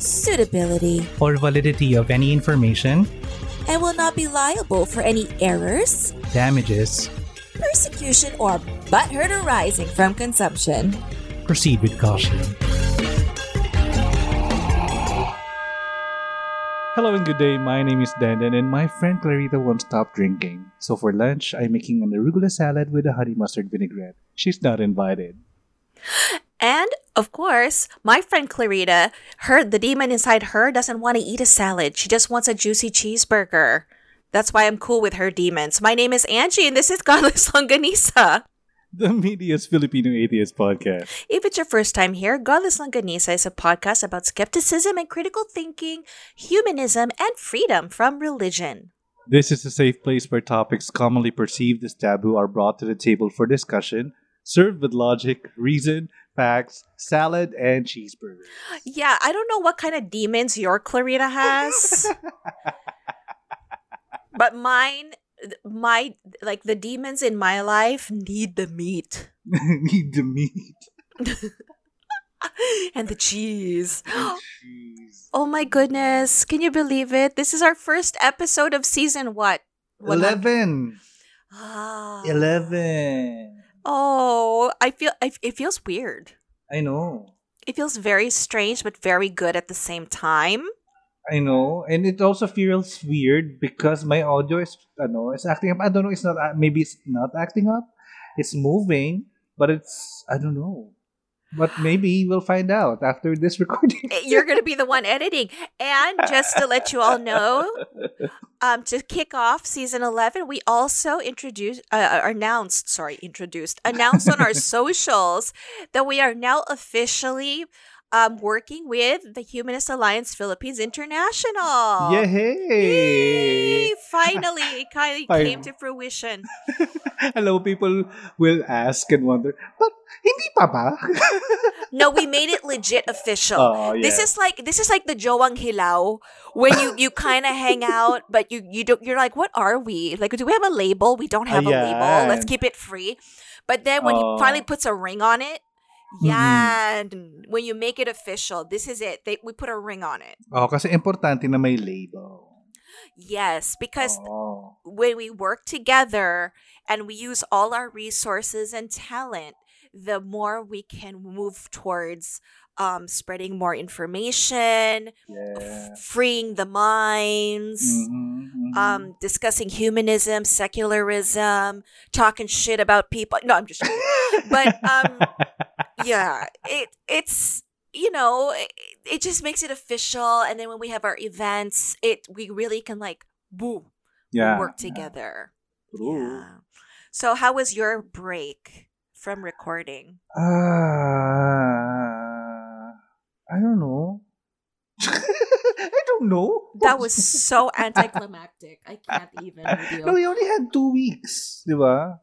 suitability, or validity of any information, and will not be liable for any errors, damages, persecution, or butthurt arising from consumption. proceed with caution. Hello and good day. My name is Dandan, and my friend Clarita won't stop drinking. So for lunch, I'm making an arugula salad with a honey mustard vinaigrette. She's not invited. And of course, my friend Clarita, her the demon inside her doesn't want to eat a salad. She just wants a juicy cheeseburger. That's why I'm cool with her demons. My name is Angie, and this is Godless Longganisa. The Media's Filipino Atheist Podcast. If it's your first time here, Godless Longganisa is a podcast about skepticism and critical thinking, humanism, and freedom from religion. This is a safe place where topics commonly perceived as taboo are brought to the table for discussion, served with logic, reason, facts, salad, and cheeseburger. Yeah, I don't know what kind of demons your Clarita has. but mine my like the demons in my life need the meat Need the meat. and the cheese. Oh my goodness. Can you believe it? This is our first episode of season what? One Eleven. Ah. Eleven. Oh, I feel I, it feels weird. I know. It feels very strange but very good at the same time. I know, and it also feels weird because my audio is, ano, is acting up. I don't know. It's not. uh, Maybe it's not acting up. It's moving, but it's. I don't know. But maybe we'll find out after this recording. You're going to be the one editing. And just to let you all know, um, to kick off season 11, we also introduced, uh, uh, announced, sorry, introduced, announced on our socials that we are now officially um, working with the Humanist Alliance Philippines International. Yay! Yay! Finally, it kind of came to fruition. Hello, people will ask and wonder, but hindi pa ba? No, we made it legit official. Oh, This is like this is like the Joang Hilao when you you kind of hang out, but you you don't. You're like, what are we? Like, do we have a label? We don't have a label. Let's keep it free. But then when he Oh. finally puts a ring on it, Mhm. yeah, when you make it official, this is it. They, we put a ring on it. oh, kasi importante na may label. Yes, because Oh. when we work together and we use all our resources and talent, the more we can move towards um, spreading more information, Yeah. f- freeing the minds, Mhm, mhm. um, discussing humanism, secularism, talking shit about people. No, I'm just kidding. but um, yeah, it it's you know it, it just makes it official, and then when we have our events, it we really can like woo yeah. work together. True. Yeah. So how was your break from recording? Ah, I don't know. I don't know. That was so anticlimactic. I can't even. No, we only had two weeks, di ba?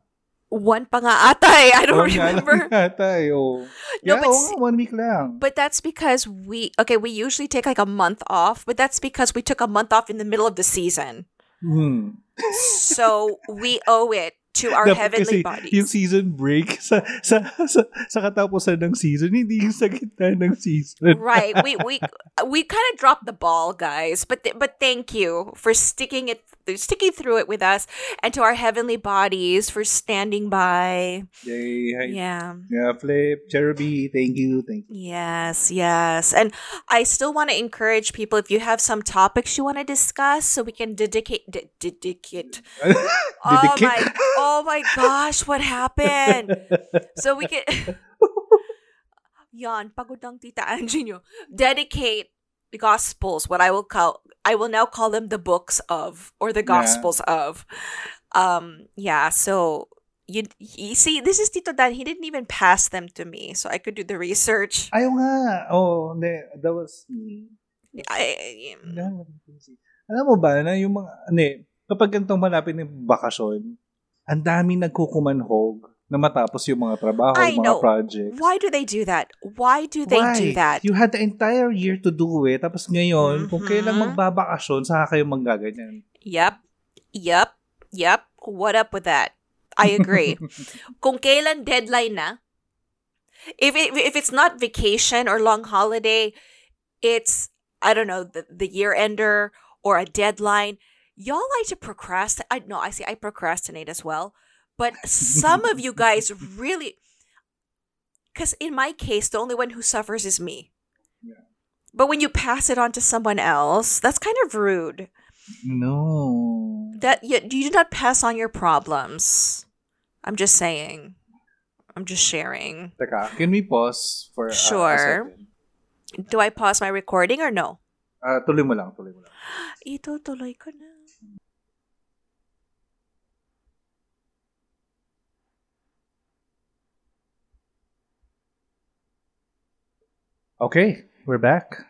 One pa nga ata eh. I don't nga lang remember. yata eh, oh. No, yeah, but nga, one week lang. But that's because we okay, we usually take like a month off, but that's because we took a month off in the middle of the season. Hmm. So we owe it to our Dapat heavenly kasi bodies. yung season break sa, sa, sa, sa katapusan ng season, hindi yung sa gitna ng season. right. We we we kind of dropped the ball, guys. But th- but thank you for sticking it sticking through it with us and to our heavenly bodies for standing by. Yay. Hi. Yeah. Yeah, Flip, Cheruby, thank you, thank you. Yes, yes. And I still want to encourage people if you have some topics you want to discuss so we can dedicate de- dedicate Oh my oh my gosh, what happened? So we can Yan, pagod ang tita Angie nyo. Dedicate the gospels, what I will call I will now call them the books of or the Yeah. gospels of. Um yeah, so you, you see this is Tito Dan, he didn't even pass them to me so I could do the research. Ayaw nga. Oh, hindi. That was me. I, Alam mo ba na yung mga, eh, kapag ganitong malapit ng bakasyon, ang daming nagkukumanhog na matapos yung mga trabaho, I yung mga know. projects. why do they do that? Why do they do Why? that? You had the entire year to do it. Tapos ngayon, kung Mhm. kailan magbabakasyon, saka kayo manggaganyan. Yep. Yep. Yep. What up with that? I agree. Kung kailan deadline na, if it, if it's not vacation or long holiday, it's I don't know the, the year ender or a deadline. Y'all like to procrastinate. I no, I see. I procrastinate as well, but some of you guys really, because in my case, the only one who suffers is me. Yeah. But when you pass it on to someone else, that's kind of rude. No. That you, you do not pass on your problems. I'm just saying. I'm just sharing. Teka, can we pause for uh, Sure. a second? Do I pause my recording or no? Ah, tuloy mo lang, tuloy mo lang. Ito tuloy ko na. Okay, we're back.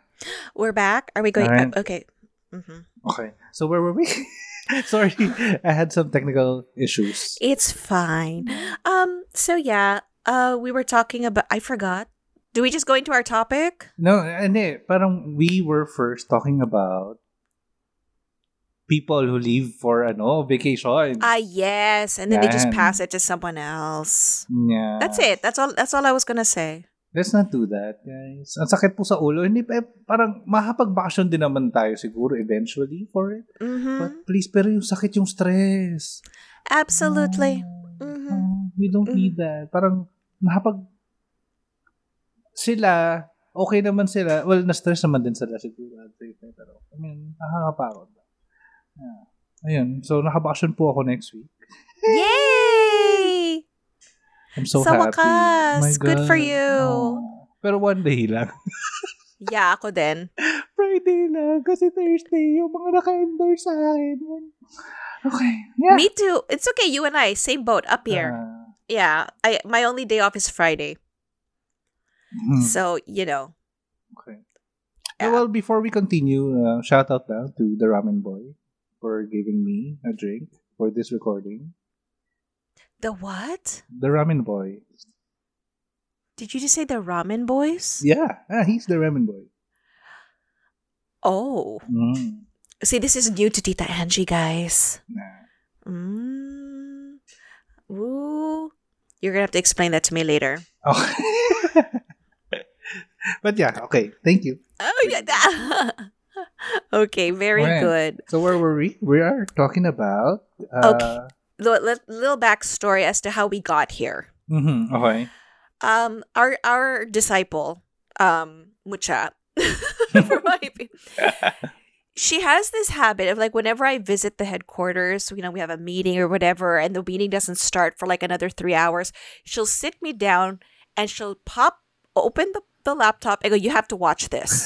We're back. Are we going? Alright. uh, okay. hmm Okay, so where were we? Sorry, I had some technical issues. It's fine. Um. So yeah. Uh. We were talking about. I forgot. Do we just go into our topic? No, And hindi. Parang we were first talking about people who leave for ano, vacation. Ah, yes. And then they just pass it to someone else. yeah. That's it. That's all. That's all I was gonna say. Let's not do that, guys. Ang sakit po sa ulo. Hindi, eh, parang makapag-vacation din naman tayo siguro eventually for it. Mm-hmm. But please, pero yung sakit yung stress. Absolutely. No, Mhm. no, we don't need that. Parang nakapag sila, okay naman sila. Well, na-stress naman din sila siguro. Pero, I mean, nakakapagod. Yeah. Ayun. So, nakabakasyon po ako next week. Yay! I'm so Sa happy. wakas. Good for you. Oh. Pero one day lang. Yeah, ako din. Friday lang. Kasi Thursday, yung mga naka-endorse sa akin. Okay. Yeah. Me too. It's okay. You and I, same boat up here. Ah. yeah. I my only day off is Friday. hmm. So, you know. Okay. Yeah. Well, before we continue, uh, shout out lang to the Ramen Boy for giving me a drink for this recording. The what? The Ramen Boy. Did you just say the ramen boys? Yeah, ah, he's the Ramen Boy. Oh. Mm. See, this is new to Tita Angie, guys. Nah. Mm. Ooh. You're gonna have to explain that to me later. Okay. but yeah, okay. Thank you. Oh yeah. okay, very Alright. good. So where were we? We are talking about. Uh, Okay. Little, little backstory as to how we got here. mhm, Okay. um our our disciple um mucha for my opinion, she has this habit of like whenever i visit the headquarters you know we have a meeting or whatever and the meeting doesn't start for like another three hours she'll sit me down and she'll pop open the, the laptop and go you have to watch this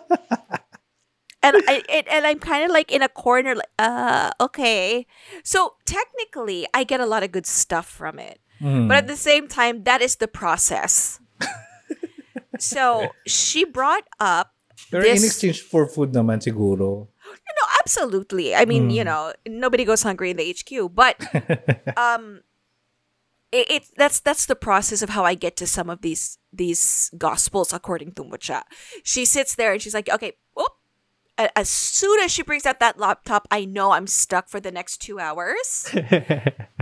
and I it, and I'm kind of like in a corner, like, uh, okay. So technically, I get a lot of good stuff from it, Mm. but at the same time, that is the process. so she brought up, Pero this- in exchange for food naman siguro. know, absolutely. I mean, you Mm. know, nobody goes hungry in the HQ, but um, it, it that's that's the process of how I get to some of these these gospels according to Mucha. She sits there and she's like, okay, whoop. As soon as she brings out that laptop, I know I'm stuck for the next two hours.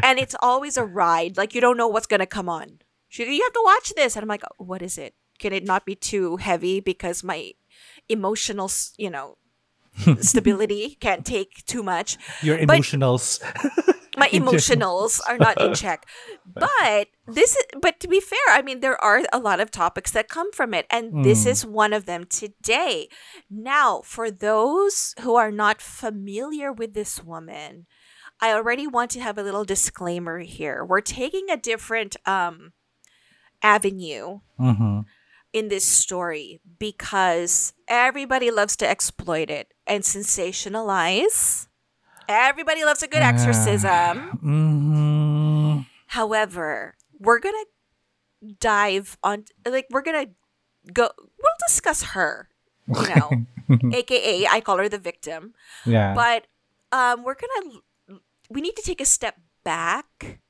and it's always a ride. Like you don't know what's gonna come on. She, you have to watch this, and I'm like, what is it? Can it not be too heavy because my emotional, you know, stability can't take too much. Your But- emotionals. My emotionals are not in check. But this is, but to be fair, I mean, there are a lot of topics that come from it, and this Mm. is one of them today. Now, for those who are not familiar with this woman, I already want to have a little disclaimer here. We're taking a different um avenue Mhm. in this story because everybody loves to exploit it and sensationalize. Everybody loves a good exorcism. Mhm. However, we're going to dive on like we're going to go we'll discuss her you know, aka I call her the victim. yeah. But um, we're gonna we need to take a step back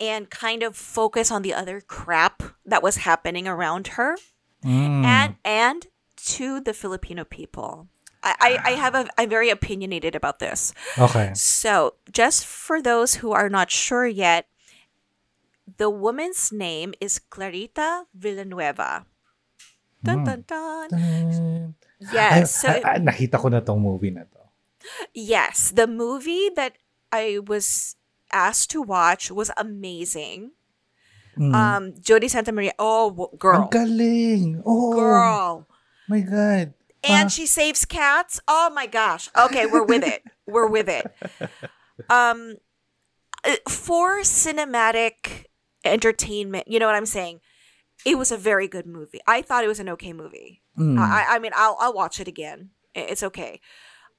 and kind of focus on the other crap that was happening around her Mm. and and to the Filipino people. I, I, I have a I'm very opinionated about this. okay. So just for those who are not sure yet, the woman's name is Clarita Villanueva. Dun, Mm. dun, dun. Yes. So ay, ay, nakita ko na tong movie na to. Yes, the movie that I was asked to watch was amazing. Mm. Um, Jodi Santa Maria. Oh, girl, Ang galing. Oh, girl, my God. And she saves cats. Oh my gosh. Okay, we're with it. We're with it. Um, uh, for cinematic entertainment, you know what I'm saying? It was a very good movie. I thought it was an okay movie. mm. I, I mean, I'll I'll watch it again. It's okay.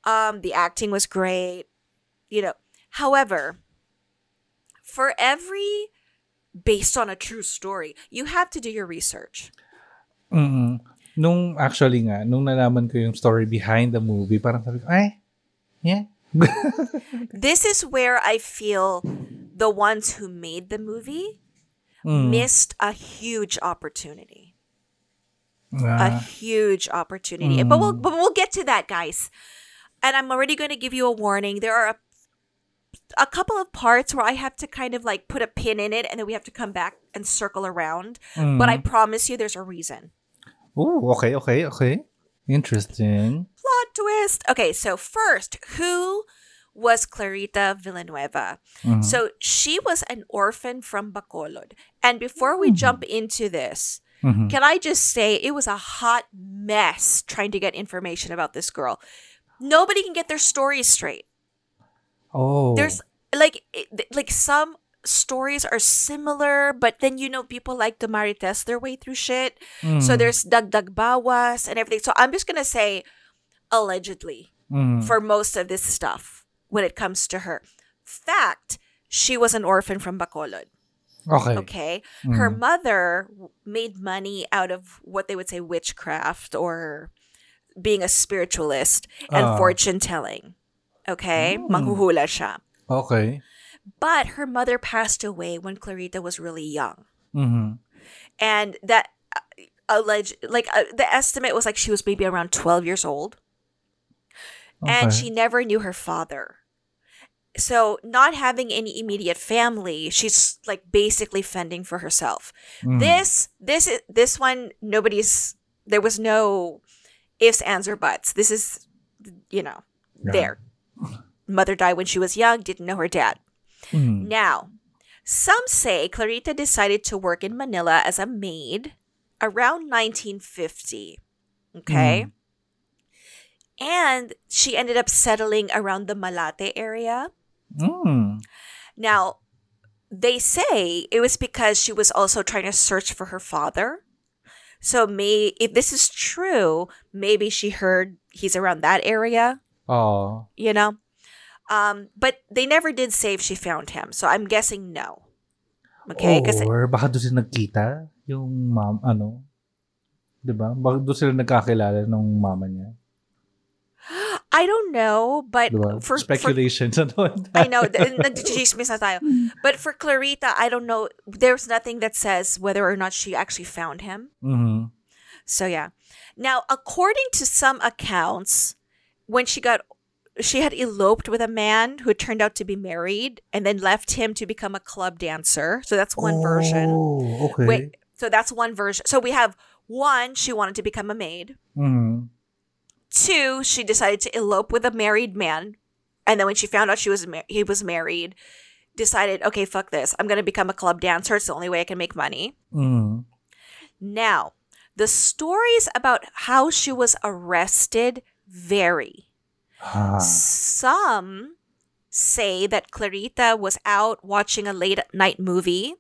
Um, the acting was great. You know, however, for every based on a true story, you have to do your research. Mm-mm. Nung actually nga, nung nalaman ko yung story behind the movie, parang sabi ko, ay, yeah. This is where I feel the ones who made the movie Mm. missed a huge opportunity. a Ah, huge opportunity. But we'll but we'll get to that, guys. And I'm already going to give you a warning. There are a, a couple of parts where I have to kind of like put a pin in it, and then we have to come back and circle around. mm. But I promise you, there's a reason. Oh, okay, okay, okay. Interesting. Plot twist. Okay, so first, who was Clarita Villanueva? Mhm. So she was an orphan from Bacolod. And before we jump into this, Mhm. Can I just say it was a hot mess trying to get information about this girl. Nobody can get their stories straight. Oh. There's like like some stories are similar, but then you know people like to marites their way through shit. So Mm. there's dagdag bawas and everything. So I'm just gonna say allegedly Mm. for most of this stuff when it comes to her. Fact, she was an orphan from Bacolod. Okay. Okay. Her Mm. mother made money out of what they would say witchcraft or being a spiritualist and Ah. fortune telling. Okay. Mm. Manghuhula siya. Okay. But her mother passed away when Clarita was really young. Mhm. And that uh, alleged, like, uh, the estimate was like she was maybe around 12 years old. And she never knew her father. So, not having any immediate family, she's like basically fending for herself. Mm. This this is this one nobody's there was no ifs ands or buts. This is you know, Yeah. there. Mother died when she was young, didn't know her dad. Mm. Now, some say Clarita decided to work in Manila as a maid around 1950. Okay? And she ended up settling around the Malate area. Mm. Now, they say it was because she was also trying to search for her father. So may if this is true, maybe she heard he's around that area, Oh. you know? Um, but they never did say if she found him. So I'm guessing no. Okay, kasi Or baka doon sila nagkita yung mom, ano? 'Di ba? Baka doon sila nagkakilala ng mama niya. I don't know, but ba? for, for Speculations ano? I know, nag-chismis na tayo. But for Clarita, I don't know. There's nothing that says whether or not she actually found him. Mhm. So yeah. Now, according to some accounts, when she got she had eloped with a man who turned out to be married and then left him to become a club dancer. So that's one version. Oh, okay. Wait, so that's one version. So we have one, she wanted to become a maid. Mhm. Two, she decided to elope with a married man, and then when she found out she was ma- he was married, decided, okay, fuck this. I'm gonna become a club dancer. It's the only way I can make money. Mhm. Now, the stories about how she was arrested vary. Ah. Some say that Clarita was out watching a late night movie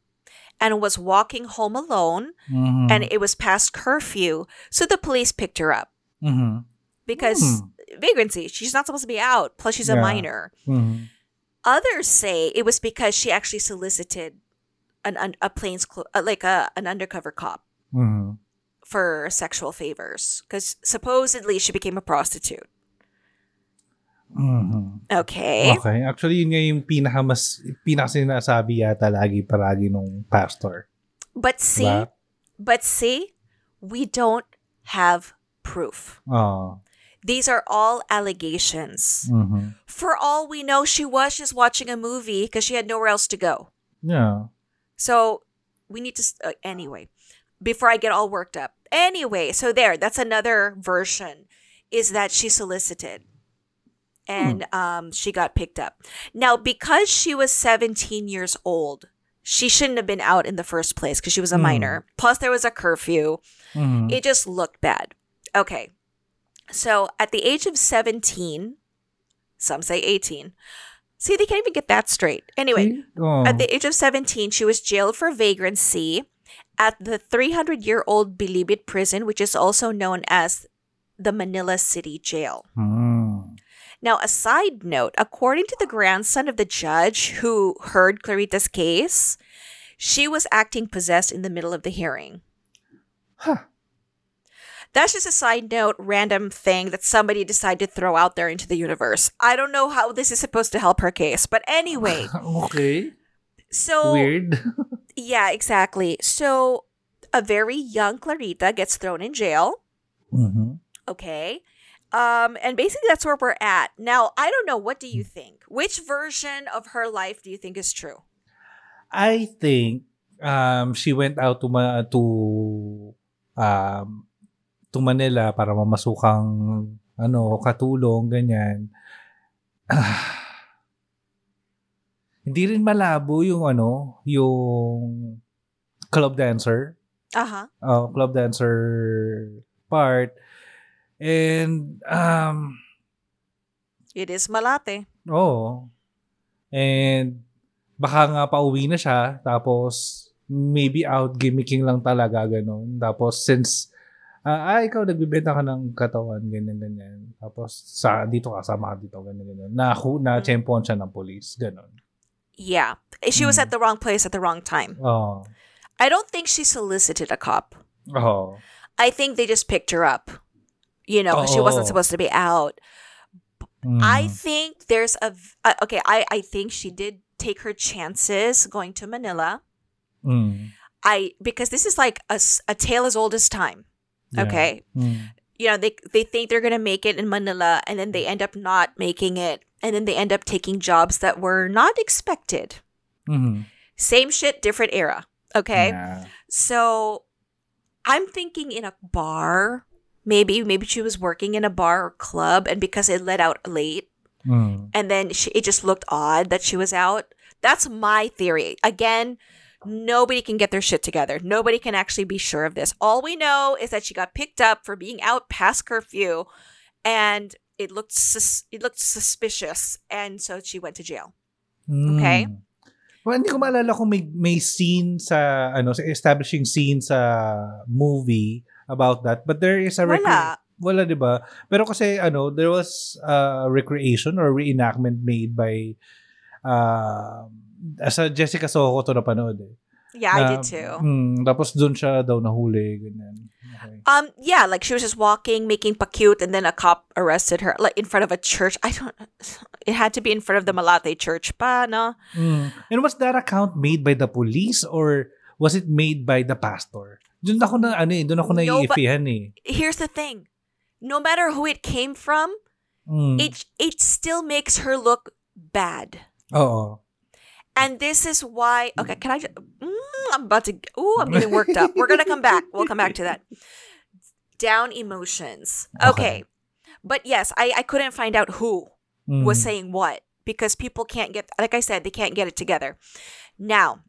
and was walking home alone, Mhm. and it was past curfew, so the police picked her up Mhm. because vagrancy. She's not supposed to be out. Plus, she's a Yeah. minor. Mhm. Others say it was because she actually solicited an un- a plainclothes uh, like a an undercover cop. Mhm. for sexual favors because supposedly she became a prostitute. Mhm. Okay. Okay. Actually, yun nga yung pinaka mas, pinaka sinasabi yata lagi paragi nung pastor. But see, Diba? but see, we don't have proof. Oo. These are all allegations. Mhm. For all we know, she was just watching a movie because she had nowhere else to go. Yeah. So we need to, uh, anyway, before I get all worked up. Anyway, so there, that's another version is that she solicited and um, she got picked up. Now, because she was 17 years old, she shouldn't have been out in the first place because she was a Hmm. minor. Plus, there was a curfew. Mhm. It just looked bad. Okay. So at the age of 17, some say 18. See, they can't even get that straight. Anyway, Oo. at the age of 17, she was jailed for vagrancy at the 300 year old Bilibid prison, which is also known as the Manila City Jail. Hmm. Now, a side note according to the grandson of the judge who heard Clarita's case, she was acting possessed in the middle of the hearing. Huh. That's just a side note, random thing that somebody decided to throw out there into the universe. I don't know how this is supposed to help her case, but anyway, Okay. so Weird. yeah, exactly. So a very young Clarita gets thrown in jail. Mhm. Okay. Um, and basically that's where we're at. Now, I don't know, what do you think? Which version of her life do you think is true? I think um she went out to ma- to um to Manila para mamasukang ano katulong ganyan. Ah, hindi rin malabo yung ano, yung club dancer. Uh-huh. uh, club dancer part. And, um, It is Malate. oo. And, baka nga pauwi na siya, tapos, maybe out gimmicking lang talaga, ganun. Tapos, since, ah, ah, ikaw, nagbibenta ka ng katawan, ganyan, ganyan. Tapos, sa, dito ka, sama ka dito, ganyan, ganyan. Na, na Mm. tsempohan siya ng police, ganun. Yeah. She was Mm. at the wrong place at the wrong time. Oo. I don't think she solicited a cop. Oo. I think they just picked her up. You know, she wasn't supposed to be out. Mm. I think there's a uh, okay. I I think she did take her chances going to Manila. Mm. I because this is like a, a tale as old as time. Yeah. Okay, Mm. you know they they think they're gonna make it in Manila, and then they end up not making it, and then they end up taking jobs that were not expected. Mhm. Same shit, different era. Okay, Yeah. so I'm thinking in a bar. Maybe maybe she was working in a bar or club, and because it let out late, Mm. and then she, it just looked odd that she was out. That's my theory. Again, nobody can get their shit together. Nobody can actually be sure of this. All we know is that she got picked up for being out past curfew, and it looked sus- it looked suspicious, and so she went to jail. Okay. Mm. Well, hindi ko maalala kung may, may scene sa, ano, sa establishing scene sa movie about that. But there is a... recre- Wala. Wala, di ba? Pero kasi, ano, there was a recreation or reenactment made by uh, sa Jessica Soho to napanood eh. Yeah, I did too. Mm, tapos doon siya daw nahuli, ganyan. Okay. Um, yeah, like she was just walking, making pa cute, and then a cop arrested her, like in front of a church. I don't. It had to be in front of the Malate church, pa no? Mm. And was that account made by the police or was it made by the pastor? Doon ako na, ano eh, doon ako No, eh. Here's the thing: no matter who it came from, Mm. it it still makes her look bad. Oo. And this is why. Okay, can I? Just, mm, I'm about to. Ooh, I'm getting worked up. We're gonna come back. We'll come back to that. Down emotions. Okay, Okay. but yes, I I couldn't find out who Mm. was saying what because people can't get. Like I said, they can't get it together. Now,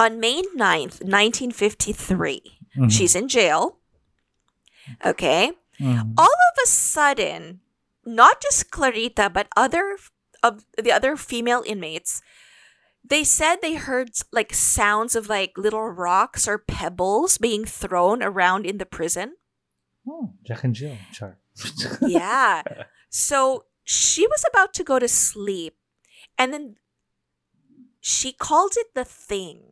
on May 9th, 1953, Mhm. she's in jail. Okay. Mhm. all of a sudden, not just Clarita, but other of the other female inmates, they said they heard like sounds of like little rocks or pebbles being thrown around in the prison. Oh, Jack and Jill. Char. Yeah. so she was about to go to sleep, and then she called it the thing.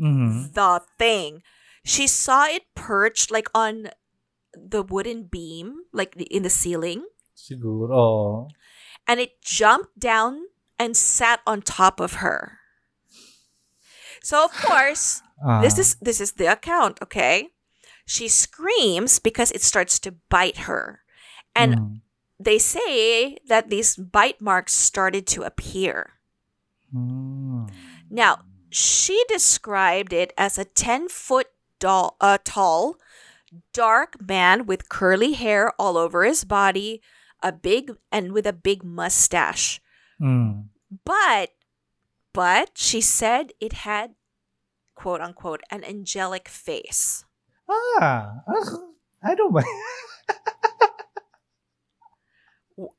Mhm. The thing. she saw it perched like on the wooden beam, like in the ceiling, Siguro. And it jumped down and sat on top of her. So of course, Ah. this is this is the account, okay? She screams because it starts to bite her. And Mm. they say that these bite marks started to appear. Mm. Now, she described it as a 10 foot doll, uh, tall, dark man with curly hair all over his body, a big and with a big mustache. Mm. But, but she said it had, quote unquote, an angelic face. Ah. I don't mind.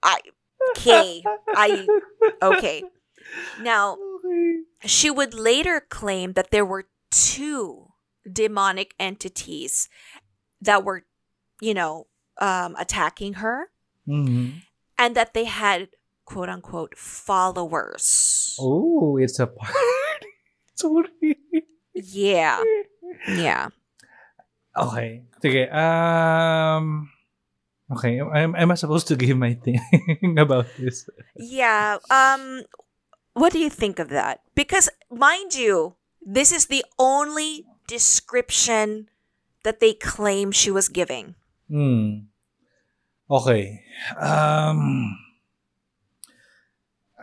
I, okay, I, okay. Now. She would later claim that there were two demonic entities that were, you know, um, attacking her Mhm. and that they had quote unquote followers. Oh, it's a party. Sorry. Yeah. Yeah. Okay. Okay. Um, okay. Am, am I supposed to give my thing about this? Yeah. Um what do you think of that? Because mind you, this is the only description that they claim she was giving. Hmm. Okay. Um,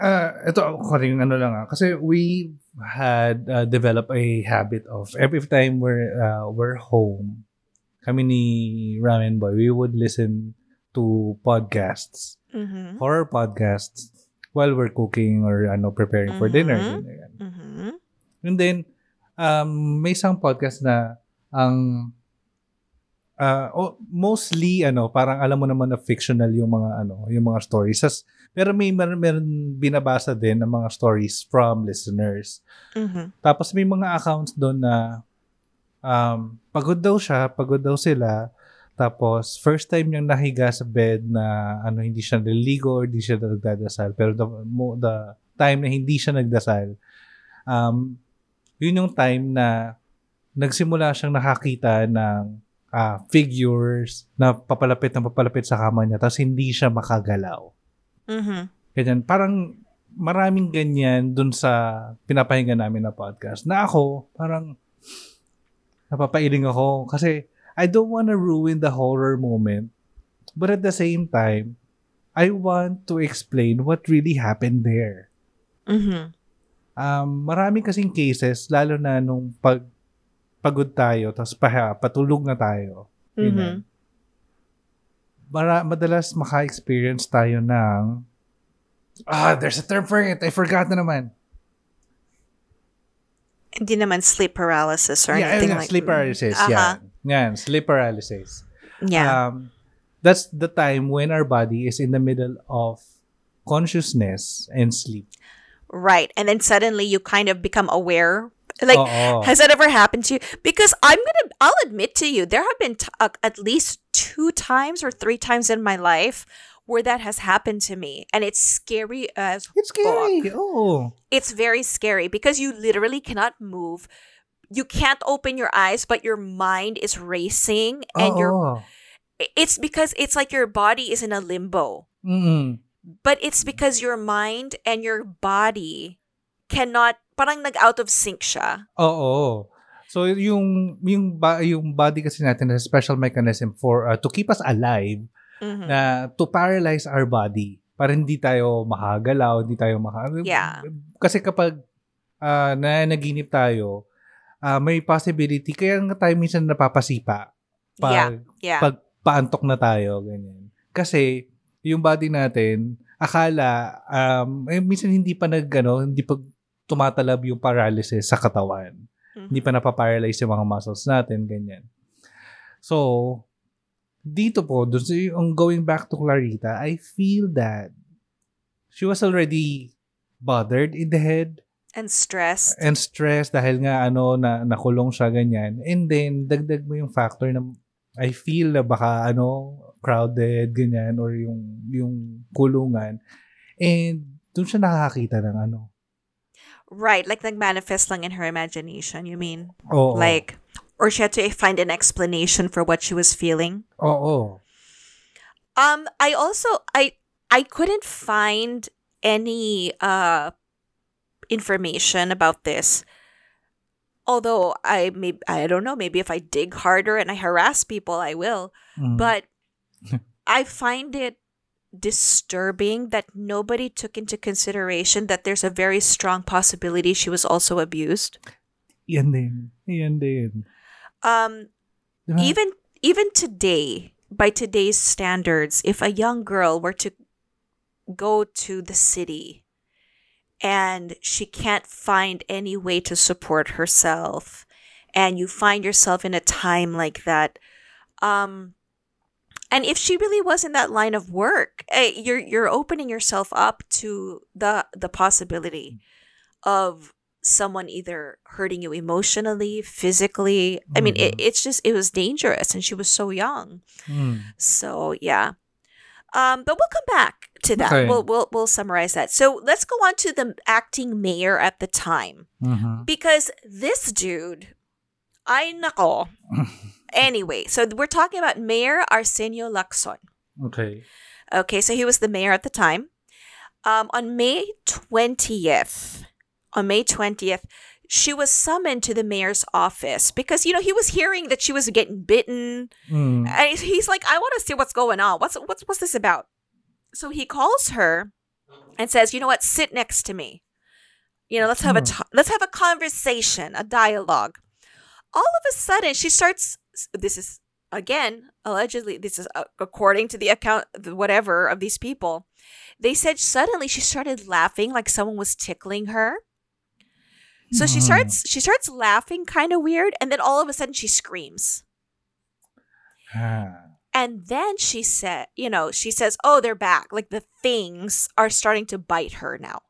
uh, ito, ako rin, ano lang ah. Kasi we had uh, developed a habit of every time we're, uh, we're home, kami ni Ramen Boy, we would listen to podcasts, Mhm. horror podcasts, while we're cooking or ano preparing for dinner. Mhm. ganyan. Mhm. And then, um, may isang podcast na ang uh, oh, mostly ano, parang alam mo naman na fictional yung mga ano, yung mga stories. Sas, pero may mer- meron binabasa din ng mga stories from listeners. Mhm. Tapos may mga accounts doon na um, pagod daw siya, pagod daw sila. Tapos first time niyang nahiga sa bed na ano hindi siya naliligo or hindi siya nagdadasal. Pero the, mo, the time na hindi siya nagdasal, um, yun yung time na nagsimula siyang nakakita ng ah, figures na papalapit na papalapit sa kama niya tapos hindi siya makagalaw. Mhm. Ganyan. Parang maraming ganyan dun sa pinapahinga namin na podcast. Na ako, parang napapailing ako kasi I don't want to ruin the horror moment. But at the same time, I want to explain what really happened there. Mhm. Um, marami kasing cases, lalo na nung pag pagod tayo, tapos pa, patulog na tayo. you know. Mhm. Mara, madalas maka-experience tayo ng Ah, there's a term for it. I forgot na naman. Hindi naman sleep paralysis or yeah, anything yeah, like sleep paralysis. Uh-huh. Yeah. Yan, sleep paralysis. Yeah. Um, that's the time when our body is in the middle of consciousness and sleep. right. And then suddenly you kind of become aware. Like, Oo. has that ever happened to you? Because I'm going to, I'll admit to you, there have been t- uh, at least two times or three times in my life where that has happened to me. And it's scary as It's scary. Oh. it's very scary because you literally cannot move. You can't open your eyes, but your mind is racing, and you're. Oo. It's because it's like your body is in a limbo, Mm-mm. but it's because your mind and your body cannot. Parang nag out of sync siya. Oo. So yung yung ba, yung body kasi natin has a special mechanism for uh, to keep us alive Mhm. na to paralyze our body para hindi tayo makagalaw, hindi tayo maka Yeah. Kasi kapag uh, nanaginip tayo, ah, may possibility kaya nga tayo minsan napapasipa pag Yeah. pag paantok na tayo ganyan. Kasi yung body natin akala um eh, minsan hindi pa nag ano, hindi pa tumatalab yung paralysis sa katawan Mhm. hindi pa napaparalyze yung mga muscles natin, ganyan. So, dito po, dun yung going back to Clarita, I feel that she was already bothered in the head and stressed. and stressed dahil nga ano na nakulong siya ganyan. And then dagdag mo yung factor na I feel na baka ano crowded ganyan or yung yung kulungan. And doon siya nakakita ng ano. Right, like nag-manifest lang in her imagination. You mean Oo. like or she had to find an explanation for what she was feeling. Oh, oh. Um, I also I I couldn't find any uh information about this. Although I may I don't know, maybe if I dig harder and I harass people, I will. Mm. But I find it disturbing that nobody took into consideration that there's a very strong possibility she was also abused. Yan din. Yan din. Um, Diba? even even today by today's standards if a young girl were to go to the city and she can't find any way to support herself. And you find yourself in a time like that. Um and if she really was in that line of work eh, you're you're opening yourself up to the the possibility of someone either hurting you emotionally physically. I mean it, Mhm. it's just it was dangerous and she was so young. Mm. so yeah um but we'll come back to that Okay. we'll, we'll we'll summarize that so let's go on to the acting mayor at the time Mhm. because this dude I nako anyway so we're talking about mayor arsenio lacson Okay. Okay, so he was the mayor at the time. Um, on May 20th, on May 20th, she was summoned to the mayor's office because, you know, he was hearing that she was getting bitten. Mm. And he's like, I want to see what's going on. What's, what's, what's this about? So he calls her and says, you know what, sit next to me. You know, let's have a Hmm. let's have a conversation, a dialogue. All of a sudden, she starts. This is again allegedly. This is uh, according to the account, whatever of these people. They said suddenly she started laughing like someone was tickling her. So she Hmm. starts she starts laughing kind of weird, and then all of a sudden she screams. Ah. And then she said, you know, she says, "Oh, they're back. Like the things are starting to bite her now."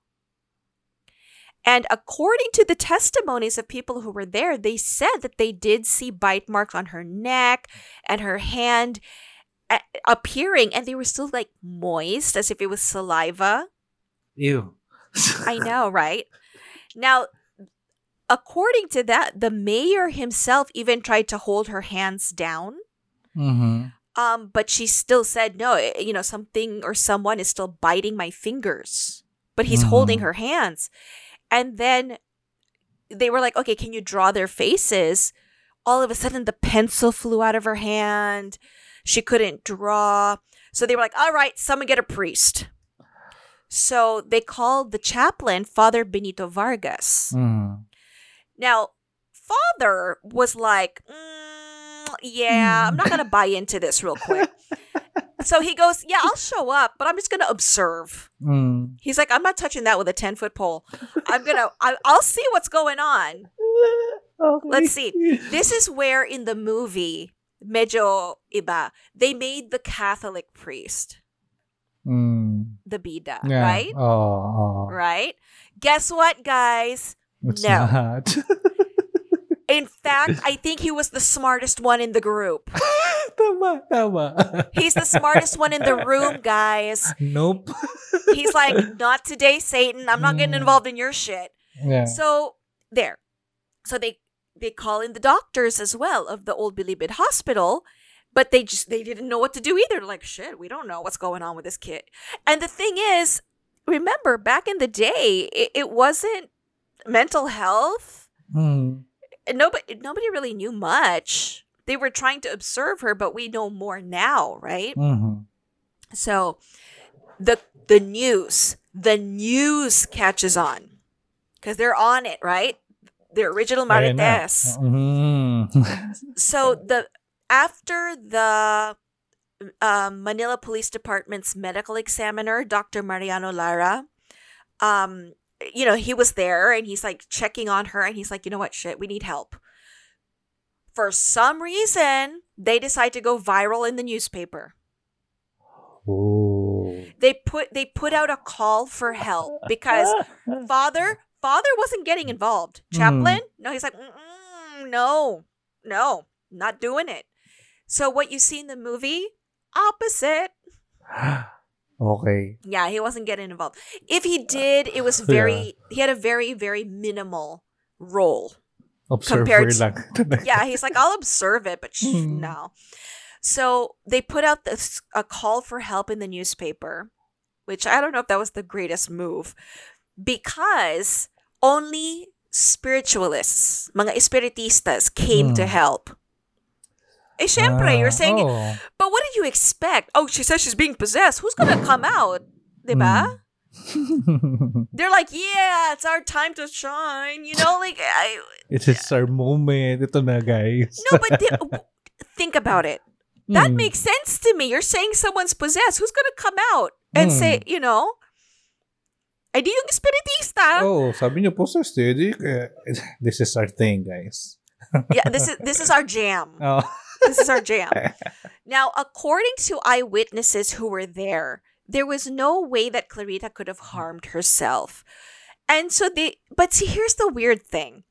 And according to the testimonies of people who were there, they said that they did see bite marks on her neck and her hand appearing, and they were still like moist as if it was saliva. Ew. I know, right? Now, according to that, the mayor himself even tried to hold her hands down. Mm-hmm. Um, but she still said no. eh, You know, something or someone is still biting my fingers, but he's holding Mhm. her hands. And then they were like, "Okay, can you draw their faces?" All of a sudden, the pencil flew out of her hand. She couldn't draw, so they were like, "All right, someone get a priest." So they called the chaplain, Father Benito Vargas. Mm. Now, father was like, "Mm, yeah, I'm not going to buy into this real quick. so he goes, yeah, I'll show up, but I'm just going to observe. Mm. He's like, I'm not touching that with a 10 foot pole. I'm going to, I'll see what's going on. Okay. Let's see. This is where in the movie, medyo iba, they made the Catholic priest Mm. the bida, Yeah. right? Oh, oh. Right? Guess what, guys? It's No. not. In fact, I think he was the smartest one in the group. tama, tama. He's the smartest one in the room, guys. Nope. He's like, not today, Satan. I'm not getting Mm. involved in your shit. Yeah. So there. So they they call in the doctors as well of the old Bilibid hospital, but they just they didn't know what to do either. Like, shit, we don't know what's going on with this kid. And the thing is, remember back in the day, it, it wasn't mental health. Mm. Nobody nobody really knew much. They were trying to observe her, but we know more now, right? Mhm. So the the news, the news catches on because they're on it, right? The original. Marites. Mhm. So the after the um, Manila Police Department's medical examiner, Dr. Mariano Lara, um, you know, he was there and he's like checking on her and he's like, you know what, shit, we need help. For some reason, they decide to go viral in the newspaper. Oh. they put they put out a call for help because father father wasn't getting involved. Hmm. Chaplain? No he's like no no not doing it. So what you see in the movie? Opposite okay. yeah he wasn't getting involved if he did it was very he had a very very minimal role Observer Compared to- lang. yeah, he's like, I'll observe it, but sh- Hmm. no. So they put out this a call for help in the newspaper, which I don't know if that was the greatest move, because only spiritualists, mga espiritistas, came to Hmm. help. Eh, syempre, you're Ah, saying, oh. but what did you expect? Oh, she says she's being possessed. Who's gonna come out? Diba? They're like, yeah, it's our time to shine. You know, like, I, It is our moment. Ito na, guys. no, but thi- think about it. That Hmm. makes sense to me. You're saying someone's possessed. Who's gonna come out and say, Hmm. you know, ay di yung spiritista. Oh, sabi niyo po, Sir eh, this is our thing, guys. Yeah, this is this is our jam. Oh. This is our jam. Now, according to eyewitnesses who were there, there was no way that Clarita could have harmed herself. And so they, but see, here's the weird thing.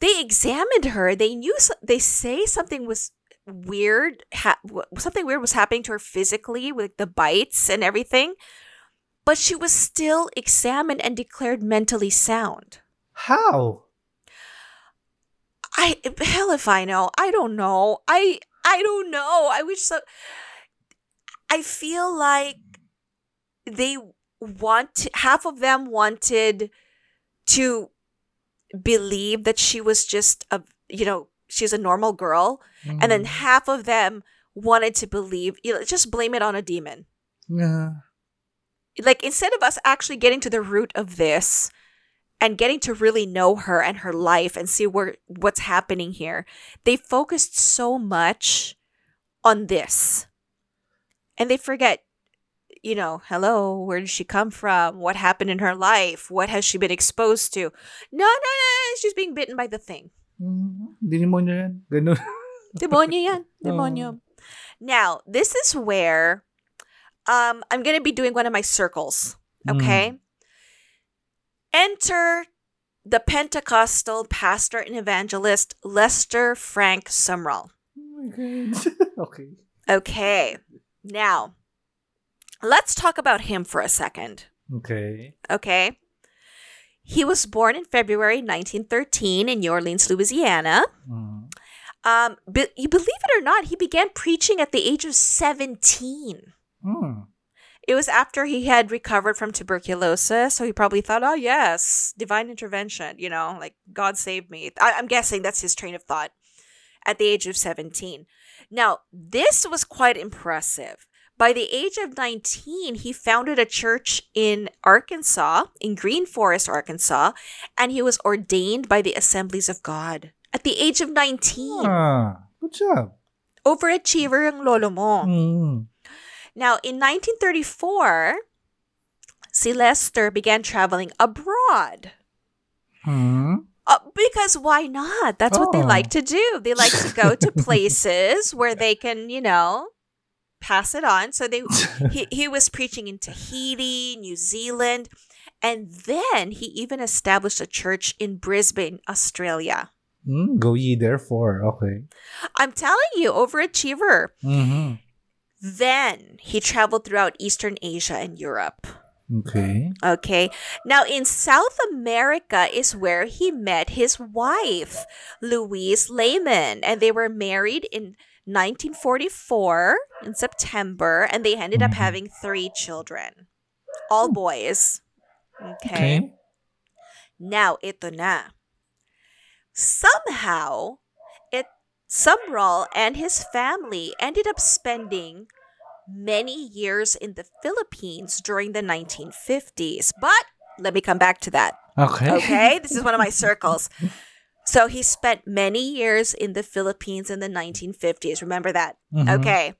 They examined her. They knew, they say something was weird, ha- something weird was happening to her physically with the bites and everything. But she was still examined and declared mentally sound. How? I hell if I know. I don't know. I I don't know. I wish so I feel like they want to, half of them wanted to believe that she was just a you know, she's a normal girl and then Mm. half of them wanted to believe you know, just blame it on a demon. Yeah. Like instead of us actually getting to the root of this and getting to really know her and her life and see where what's happening here, they focused so much on this. And they forget, you know, hello, where did she come from? What happened in her life? What has she been exposed to? No, no, no, she's being bitten by the thing. Mm, Demonyo yan. Ganun. Demonyo yan. Demonyo. Now, this is where um, I'm going to be doing one of my circles. Okay? Enter the Pentecostal pastor and evangelist Lester Frank Sumrall. Oh okay. Okay. Now, let's talk about him for a second. Okay. Okay? He was born in February 1913 in New Orleans, Louisiana. Mm. Um, you believe it or not, he began preaching at the age of 17. Mm. It was after he had recovered from tuberculosis, so he probably thought, "Oh yes, divine intervention." You know, like God saved me. I- I'm guessing that's his train of thought at the age of 17. Now, this was quite impressive. By the age of 19, he founded a church in Arkansas, in Green Forest, Arkansas, and he was ordained by the Assemblies of God at the age of 19. Ah, good job. Overachiever ang lolo mo. Mm. Now, in 1934, si Lester began traveling abroad. Hmm? Uh, because why not? That's what they Oh. like to do. They like to go to places where they can, you know, pass it on. So they he, he was preaching in Tahiti, New Zealand, and then he even established a church in Brisbane, Australia. Mm, go ye therefore. Okay. I'm telling you, overachiever. Mm-hmm. Then he traveled throughout Eastern Asia and Europe. Okay. Okay. Now, in South America is where he met his wife, Louise Layman, and they were married in 1944 in September, and they ended up Mhm. having three children, all boys. Okay. Okay. Now, ito na. Somehow, Sumrall and his family ended up spending many years in the Philippines during the 1950s. But let me come back to that. Okay. Okay? this is one of my circles. So he spent many years in the Philippines in the 1950s. Remember that? Mhm. Okay.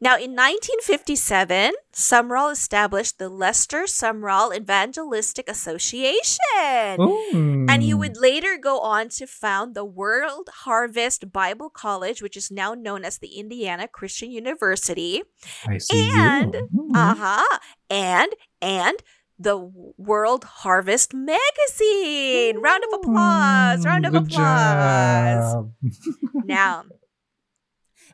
Now, in 1957, Sumrall established the Lester Sumrall Evangelistic Association. And he would later go on to found the World Harvest Bible College, which is now known as the Indiana Christian University. I see and- you. Mhm. Uh-huh. And and the World Harvest Magazine. Round of applause. Round of Good applause. Now,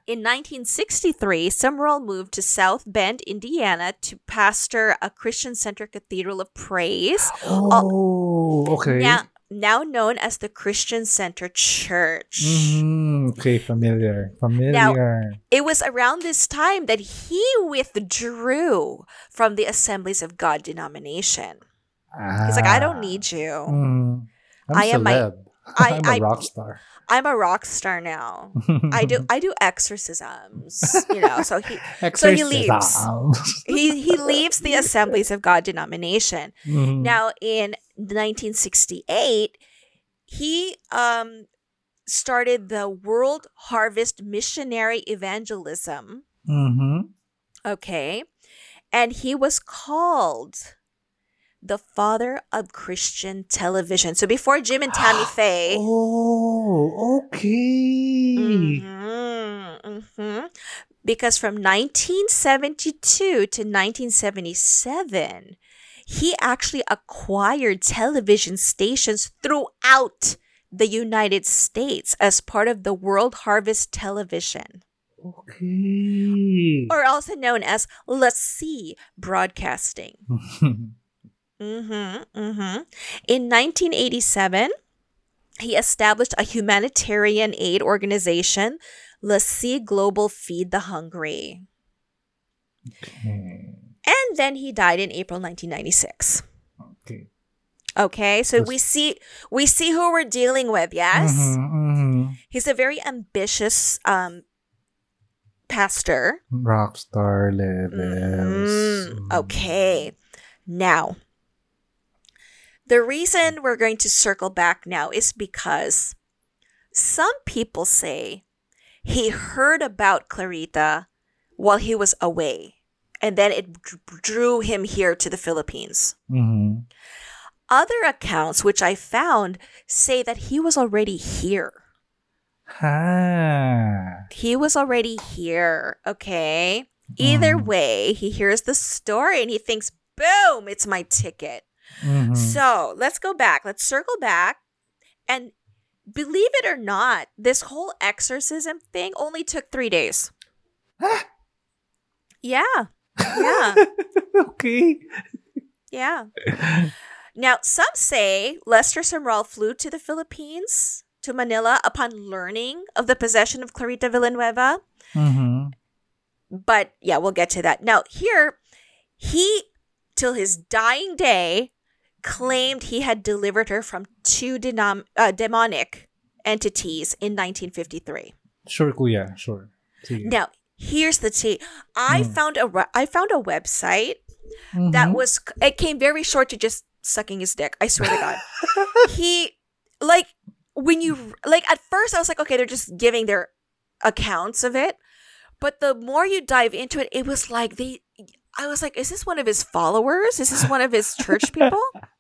in 1963, Sumrall moved to South Bend, Indiana to pastor a Christian Center Cathedral of Praise. Oh, okay. Now, now known as the Christian Center Church. Mhm. Okay, familiar. Familiar. Now, It was around this time that he withdrew from the Assemblies of God denomination. He's like, I don't need you. Mm. I'm I am my- I- I'm a rock star. I'm a rock star now. I do I do exorcisms, you know. So he So he leaves. He he leaves the Assemblies of God denomination. Mhm. Now in 1968, he um started the World Harvest Missionary Evangelism. Mm-hmm. Okay. And he was called the father of Christian television. So before Jim and Tammy Faye. Oh, okay. Mhm, mhm. Because from 1972 to 1977, he actually acquired television stations throughout the United States as part of the World Harvest Television, Okay. or also known as LeSEA Broadcasting. Mm-hmm, mm-hmm. In 1987, he established a humanitarian aid organization, LeSEA Global Feed the Hungry. okay. And then he died in April 1996. Okay. Okay, so Yes. we see we see who we're dealing with. Yes, Mhm, mhm. he's a very ambitious um pastor. Rockstar levels. Mm, okay. Now, the reason we're going to circle back now is because some people say he heard about Clarita while he was away, and then it drew him here to the Philippines. Mhm. Other accounts, which I found, say that he was already here. Ha. He was already here, okay? Either Mhm. way, he hears the story and he thinks, boom, it's my ticket. Mhm. So let's go back. Let's circle back. And believe it or not, this whole exorcism thing only took three days. yeah. Yeah. okay. Yeah. Now, some say Lester Sumrall flew to the Philippines, to Manila, upon learning of the possession of Clarita Villanueva. Mhm. But yeah, we'll get to that. Now, here, he, till his dying day, claimed he had delivered her from two denom- uh, demonic entities in 1953. Sure, yeah, Sure. Sige. Now, here's the tea. I Mm. found a re- I found a website that Mhm. was it came very short to just sucking his dick. I swear to God. he like when you like at first I was like, okay, they're just giving their accounts of it. But the more you dive into it, it was like they I was like, is this one of his followers? Is this one of his church people?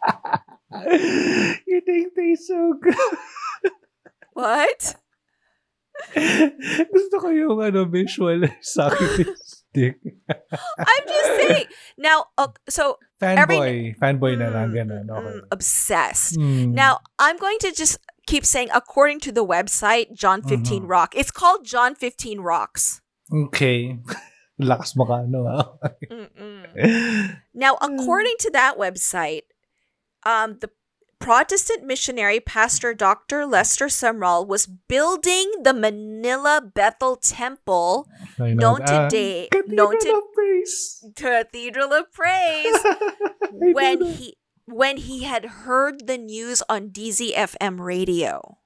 you think they so good. What? Gusto ko yung ano, visual sa akin stick. I'm just saying. Now, uh, so Fanboy. Fanboy na lang, mm, ganun. mm, Okay. obsessed. Mm. Now, I'm going to just keep saying, according to the website, John 15 Mhm. Rock. It's called John 15 Rocks. Okay. Lakas mo ka, ano. Now, according to that website, um, the Protestant missionary pastor Dr. Lester Sumrall was building the Manila Bethel Temple, know known that. today, Cathedral known to of Praise. Cathedral of Praise, when he when he had heard the news on DZFM radio.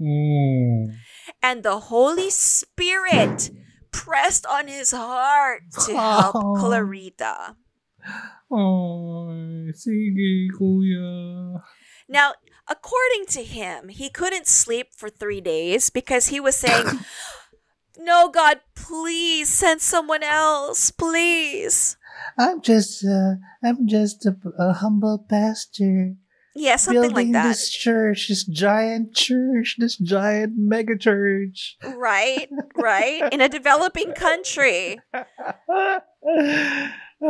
Mm. and the Holy Spirit pressed on his heart to help Oh. Clarita. Ay, sige, kuya. Now, according to him, he couldn't sleep for three days because he was saying, No, God, please send someone else, please. I'm just, uh, I'm just a, a humble pastor. Yeah, something like building that. this church, this giant church, this giant mega church. Right, right. In a developing country.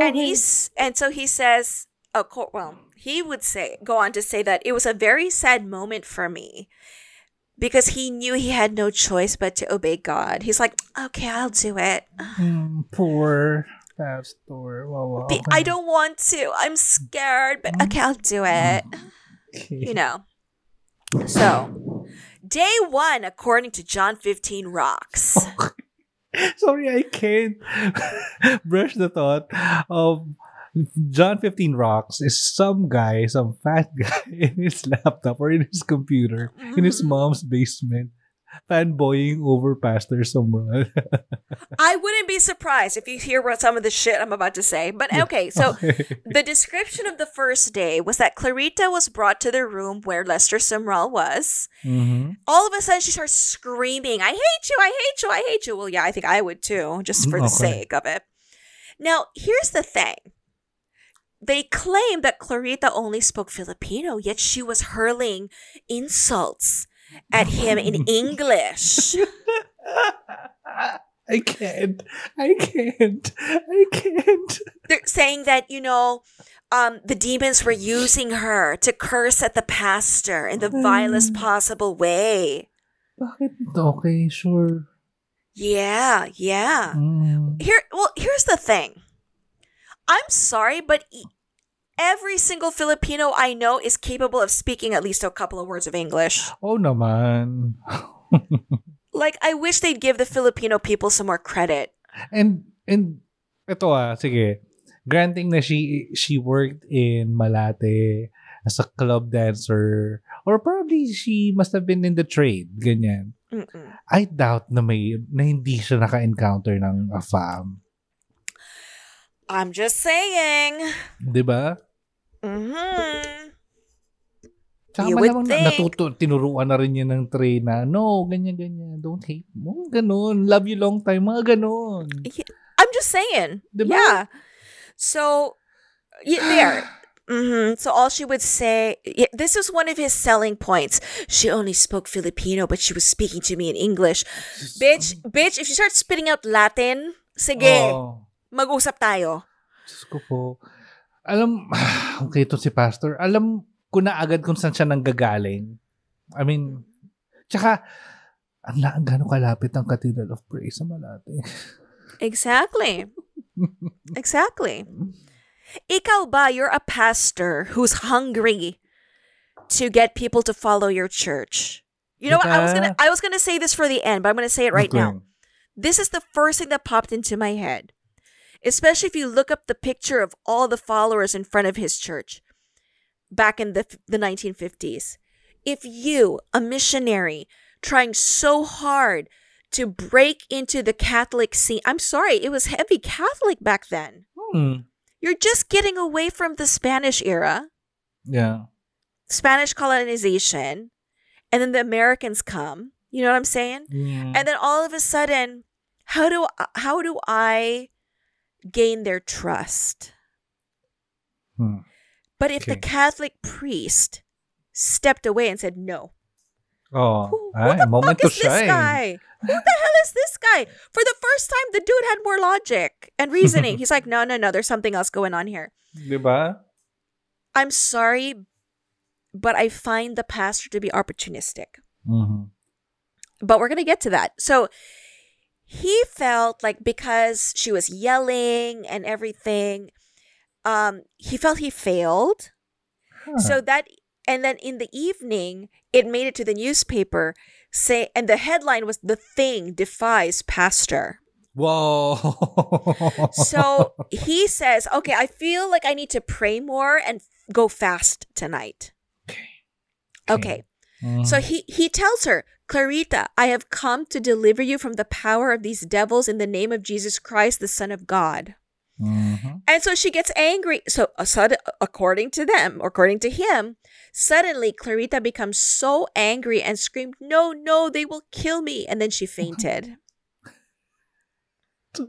and he's and so he says of course, well he would say go on to say that it was a very sad moment for me because he knew he had no choice but to obey god he's like okay i'll do it Mm, poor pastor. Wow, wow. Be- i don't want to i'm scared but okay i'll do it you know. So, day one, according to John 15 Rocks. Sorry, I can't brush the thought of John 15 Rocks is some guy, some fat guy in his laptop or in his computer in his Mhm. mom's basement fanboying over Pastor Sumrall. I wouldn't be surprised if you hear what some of the shit I'm about to say. But okay, so the description of the first day was that Clarita was brought to the room where Lester Sumrall was. Mhm. All of a sudden, she starts screaming, I hate you, I hate you, I hate you. Well, yeah, I think I would too, just for the sake of it. Now, here's the thing. They claim that Clarita only spoke Filipino, yet she was hurling insults at him in English. I can't. I can't. I can't. They're saying that, you know, um, the demons were using her to curse at the pastor in the vilest possible way. Bakit? Okay, sure. Yeah, yeah. Mm. Here, well, here's the thing. I'm sorry, but every single Filipino I know is capable of speaking at least a couple of words of English. Oh naman. Like, I wish they'd give the Filipino people some more credit. And and ito ah, sige. Granting na she she worked in Malate as a club dancer or probably she must have been in the trade, ganyan. Mm-mm. I doubt na may na hindi siya naka-encounter ng AFAM. I'm just saying. 'Di ba? hmm Tsaka You would think. na, natuto, tinuruan na rin niya ng Trey na, no, ganyan, ganyan, don't hate mo, ganun, love you long time, mga ganun. I'm just saying. Diba? Yeah. So, y- there. hmm So all she would say, y- this is one of his selling points. She only spoke Filipino, but she was speaking to me in English. Bitch, bitch, if you start spitting out Latin, sige, Oh, mag-usap tayo. Diyos ko po. Alam, okay, ito si Pastor, alam ko na agad kung saan siya nanggagaling. I mean, tsaka, ang la, gano'ng kalapit ang Cathedral of Praise sa Malate. Exactly. exactly. Ikaw ba, you're a pastor who's hungry to get people to follow your church. You know what? I was gonna I was gonna say this for the end, but I'm gonna say it right Okay. now. This is the first thing that popped into my head. Especially if you look up the picture of all the followers in front of his church back in the the 1950s. If you, a missionary, trying so hard to break into the Catholic scene, I'm sorry, it was heavy Catholic back then. Hmm. You're just getting away from the Spanish era, Yeah. Spanish colonization, and then the Americans come. You know what I'm saying? Mm. And then all of a sudden, how do how do I gain their trust? Hmm. But if the Catholic priest stepped away and said no, Oh, who, who ay, the fuck is this shine. guy? Who the hell is this guy? For the first time, the dude had more logic and reasoning. He's like, no, no, no, there's something else going on here. Di? I'm sorry, but I find the pastor to be opportunistic. Mhm. But we're going to get to that. So he felt like because she was yelling and everything, um, he felt he failed. Huh. So that, and then in the evening, it made it to the newspaper. Say, and the headline was "The Thing Defies Pastor." Whoa. So he says, "Okay, I feel like I need to pray more and go fast tonight." Okay. Okay. Mhm. So he he tells her, Clarita, I have come to deliver you from the power of these devils in the name of Jesus Christ, the Son of God. Mhm. And so she gets angry. So, uh, according to them, according to him, suddenly Clarita becomes so angry and screamed, "No, no, they will kill me!" And then she fainted.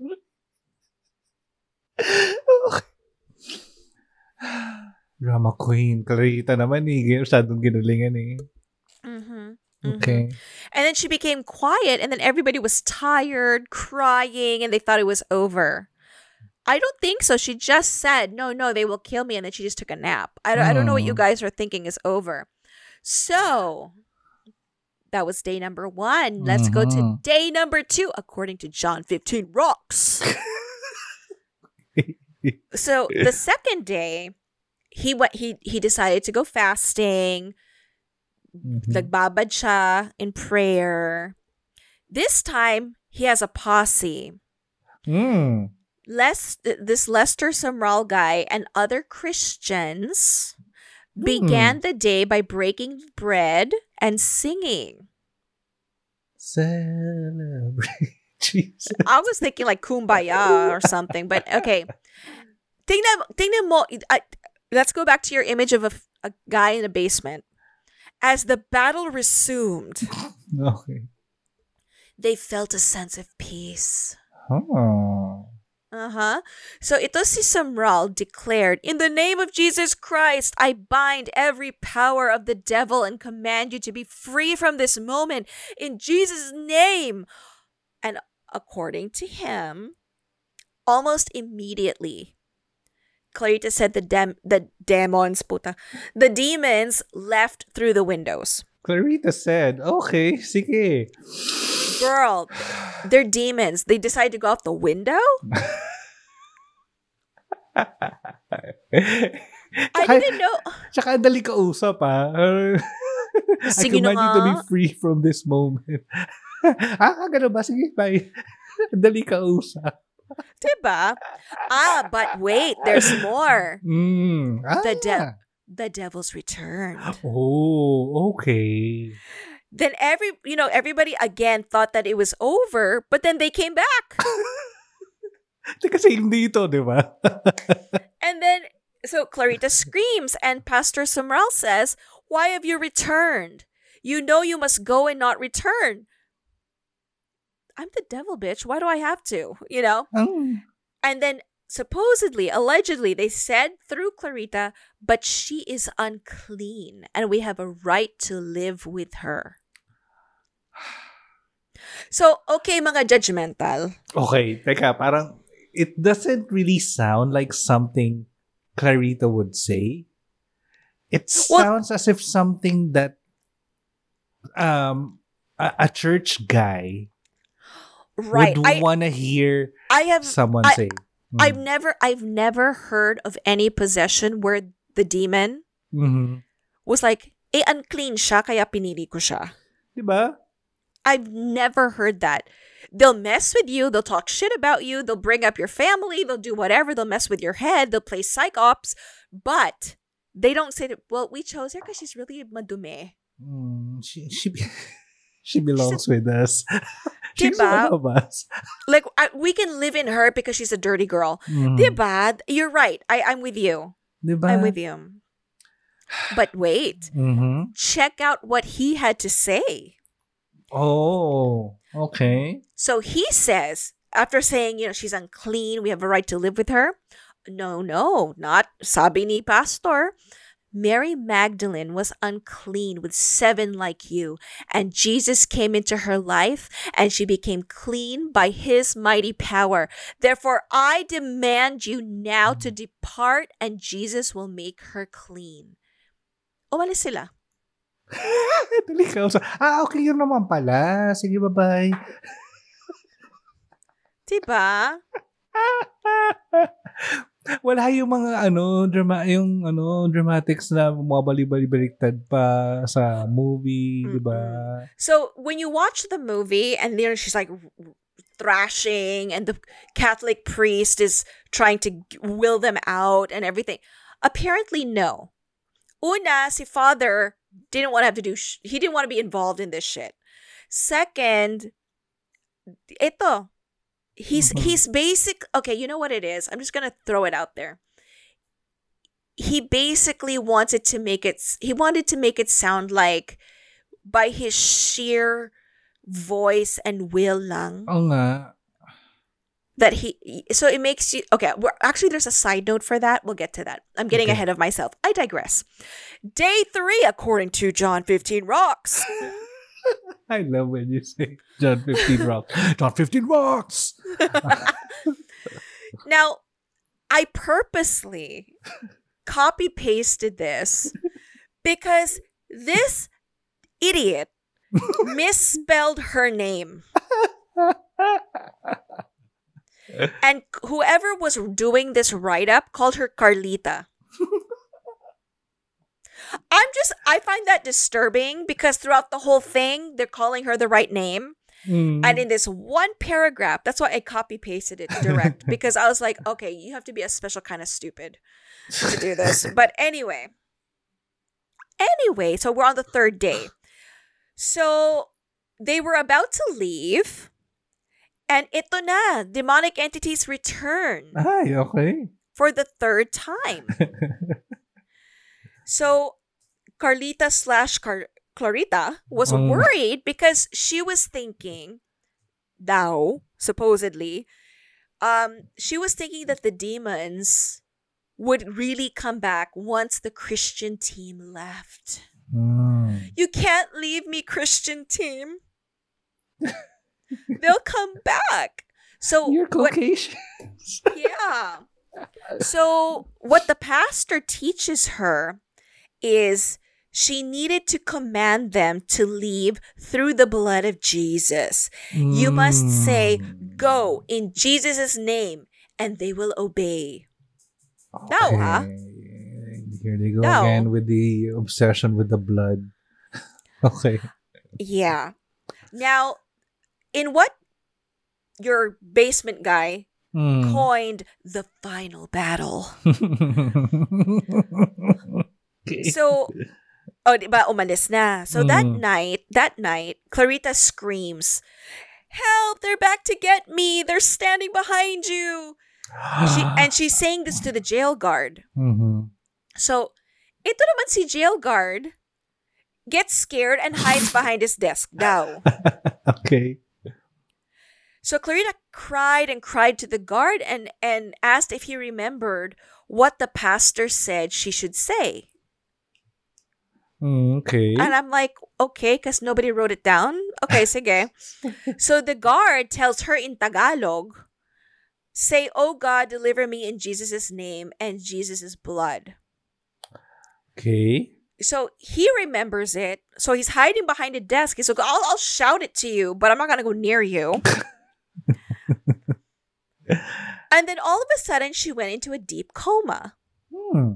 Drama queen. Clarita naman eh. Masyadong ginulingan eh. Hmm Okay. And then she became quiet, and then everybody was tired, crying, and they thought it was over. I don't think so. She just said, no, no, they will kill me. And then she just took a nap. I don't, I don't know what you Hmm. guys are thinking is over. So that was day number one. Let's go to Mhm. day number two, according to John 15 Rocks. so the second day, he went he he decided to go fasting. Mhm. Nagbabad siya in prayer. This time, he has a posse. Mm. Les, this Lester Sumrall guy and other Christians Hmm. began the day by breaking bread and singing. Celebrate Jesus. I was thinking like kumbaya or something, but okay. Tingnan, tingnan mo, I, let's go back to your image of a, a guy in a basement. As the battle resumed, Okay. they felt a sense of peace. Oh. Uh-huh. So ito si Sumrall declared, In the name of Jesus Christ, I bind every power of the devil and command you to be free from this moment in Jesus' name. And according to him, almost immediately, Clarita said the dem- the demons, puta, the demons left through the windows. Clarita said, okay, sige. Girl, they're demons. They decided to go out the window? I didn't know. Tsaka dali kausap ah. I command you to be free from this moment. ah, ganun ba? Sige, bye. Dali kausap. Diba? Ah, but wait, there's more. Mm. Ah. The de- The devil's returned. Oh, okay. Then every, you know, everybody again thought that it was over, but then they came back. Kasi hindi ito, di ba? And then, so Clarita screams, and Pastor Sumrall says, Why have you returned? You know you must go and not return. I'm the devil, bitch. Why do I have to? You know? Ang- And then supposedly, allegedly, they said through Clarita, but she is unclean and we have a right to live with her. So, okay mga judgmental. Okay, teka, parang it doesn't really sound like something Clarita would say. It Well- sounds as if something that um a, a church guy Right. would I want to hear I have someone I- say. Mm. I've never I've never heard of any possession where the demon Mhm. was like, eh unclean siya kaya pinili ko siya. Diba? I've never heard that. They'll mess with you, they'll talk shit about you, they'll bring up your family, they'll do whatever, they'll mess with your head, they'll play psych ops, but they don't say that, well, we chose her because she's really madume. Mm, she she be- she belongs with us. She's Diba? one of us. Like, I, we can live in her because she's a dirty girl. Mm. Diba? You're right. I, I'm with you. Diba? I'm with you. But wait, Mhm. check out what he had to say. Oh, okay. So he says, after saying, you know, she's unclean, we have a right to live with her. No, no, not sabi ni pastor. Mary Magdalene was unclean with seven like you, and Jesus came into her life, and she became clean by his mighty power. Therefore, I demand you now to depart, and Jesus will make her clean. Umalis sila. Dali ka. Ah, okay yun naman pala. Sige, bye-bye. Diba? Wala yung mga ano, drama, yung ano, dramatics na bumabali-baliktad pa sa movie, di ba? So when you watch the movie and know she's like thrashing and the Catholic priest is trying to will them out and everything. Apparently no. Una, si father didn't want to have to do sh- he didn't want to be involved in this shit. Second, ito he's Mhm. he's basic okay, you know what it is? I'm just to throw it out there. He basically wanted to make it he wanted to make it sound like by his sheer voice and will lang nga. that he so it makes you okay we're actually there's a side note for that we'll get to that i'm getting Okay. ahead of myself i digress day three according to john 15 rocks I love when you say John 15 rocks. John 15 rocks! now i purposely copy pasted this because this idiot misspelled her name and whoever was doing this write up called her Carlita. I find that disturbing because throughout the whole thing, they're calling her the right name. Mm. And in this one paragraph, that's why I copy pasted it direct because I was like, okay, you have to be a special kind of stupid to do this. But anyway, anyway, so we're on the third day. So they were about to leave, and ito na, demonic entities return Ay, okay. for the third time. So Carlita slash Car- Clarita was Mm. worried because she was thinking, now, supposedly, um, she was thinking that the demons would really come back once the Christian team left. Mm. You can't leave me, Christian team. They'll come back. So You're what- yeah. So what the pastor teaches her is she needed to command them to leave through the blood of Jesus. You must say, Mm. Go in Jesus' name, and they will obey. No, huh? Here they go again with the obsession with the blood. okay. Yeah. Now, in what your basement guy Mm. coined the final battle. okay. So, oh, di ba, umalis na. So that Mm. night, that night, Clarita screams, Help! They're back to get me! They're standing behind you! She, and she's saying this to the jail guard. Mhm. So, ito naman si jail guard gets scared and hides behind his desk daw. okay. So Clarita cried and cried to the guard and, and asked if he remembered what the pastor said she should say. Mm, okay. And I'm like, okay, because nobody wrote it down. Okay, sige. so the guard tells her in Tagalog, say, Oh God, deliver me in Jesus' name and Jesus' blood. okay. So he remembers it. So he's hiding behind a desk. He's like, I'll, I'll shout it to you, but I'm not going to go near you. and then all of a sudden, she went into a deep coma. Hmm.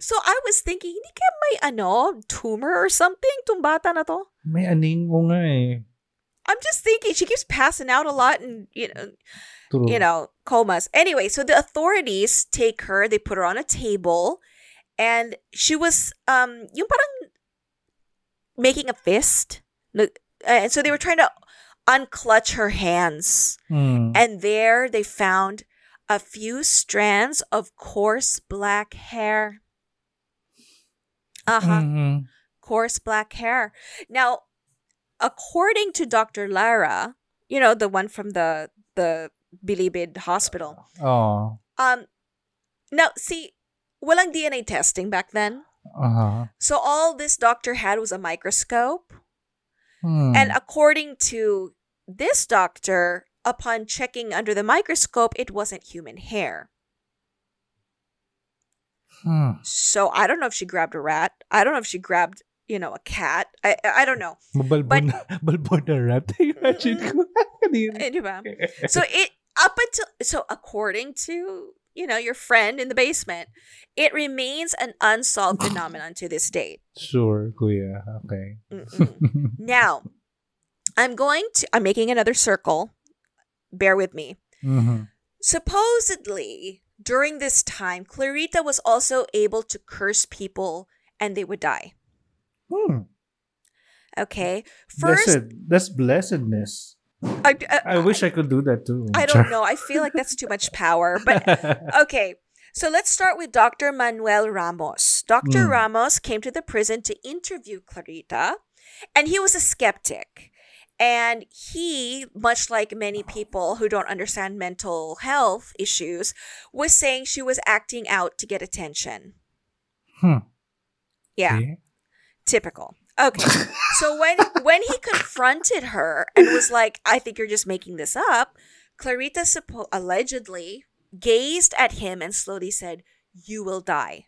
So I was thinking, hindi kaya may ano, tumor or something tong bata na to? May aning ko nga eh. I'm just thinking she keeps passing out a lot and you know, True. you know, comas. Anyway, so the authorities take her, they put her on a table, and she was um yung parang making a fist. And so they were trying to unclutch her hands. Hmm. And there they found a few strands of coarse black hair. Uh-huh Mhm. coarse black hair. Now, according to Dr. Lara, you know, the one from the the Bilibid hospital. Oh. Um now see, walang DNA testing back then. Uh-huh. So all this doctor had was a microscope. Hmm. And according to this doctor, upon checking under the microscope, it wasn't human hair. Hmm. So I don't know if she grabbed a rat. I don't know if she grabbed, you know, a cat. I I don't know. Balbon, balbon na rat. Imagine ko. Kanina. So it up until so according to you know your friend in the basement it remains an unsolved phenomenon to this date Sure, kuya. Okay. Now i'm going to i'm making another circle bear with me Mhm. supposedly during this time clarita was also able to curse people and they would die Hmm. okay first Blessed. That's blessedness. I, I, I wish I could do that too. I don't know i feel like that's too much power but Okay, so let's start with Dr. Manuel Ramos. Dr. Mm. Ramos came to the prison to interview Clarita, and he was a skeptic. And he, much like many people who don't understand mental health issues, was saying she was acting out to get attention. Hmm. Yeah, typical. Okay. so when when he confronted her and was like, "I think you're just making this up," Clarita suppo- allegedly gazed at him and slowly said, "You will die."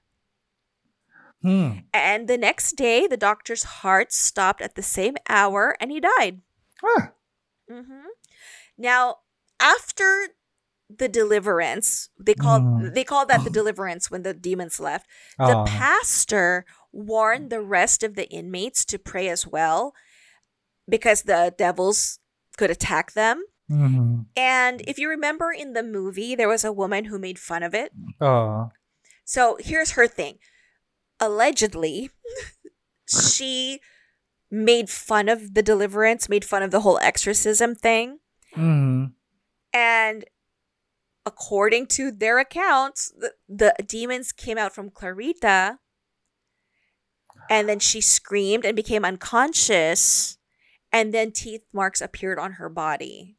Hmm. And the next day, the doctor's heart stopped at the same hour and he died. Ah. hmm Now, after the deliverance, they call Mm. they call that the deliverance when the demons left. The Ah. pastor warned the rest of the inmates to pray as well because the devils could attack them. Mhm. And if you remember in the movie, there was a woman who made fun of it. Ah. So here's her thing. Allegedly, she made fun of the deliverance, made fun of the whole exorcism thing. Mhm. And according to their accounts, the, the demons came out from Clarita. And then she screamed and became unconscious. And then teeth marks appeared on her body.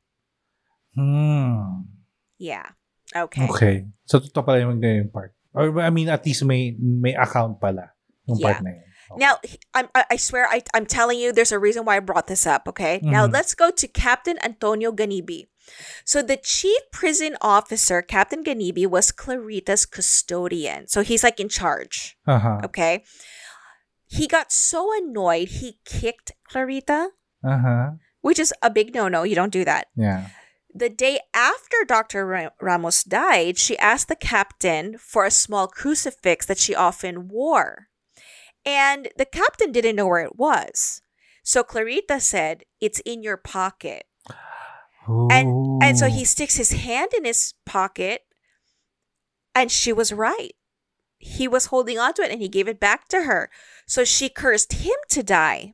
Hmm. Yeah. Okay. Okay. So, totoo pala yung part. Or, I mean, at least may may account pala yung Yeah. part na yun. Now, I'm, I I swear, I, I'm telling you, there's a reason why I brought this up, okay? Now, Mhm. let's go to Captain Antonio Ganibi. So, the chief prison officer, Captain Ganibi, was Clarita's custodian. So, he's like in charge, Aha. okay? He got so annoyed, he kicked Clarita, Aha. which is a big no no. You don't do that. Yeah. The day after Dr. Ramos died, she asked the captain for a small crucifix that she often wore. And the captain didn't know where it was. So Clarita said, It's in your pocket. And and so he sticks his hand in his pocket and she was right. He was holding onto it and he gave it back to her. So she cursed him to die.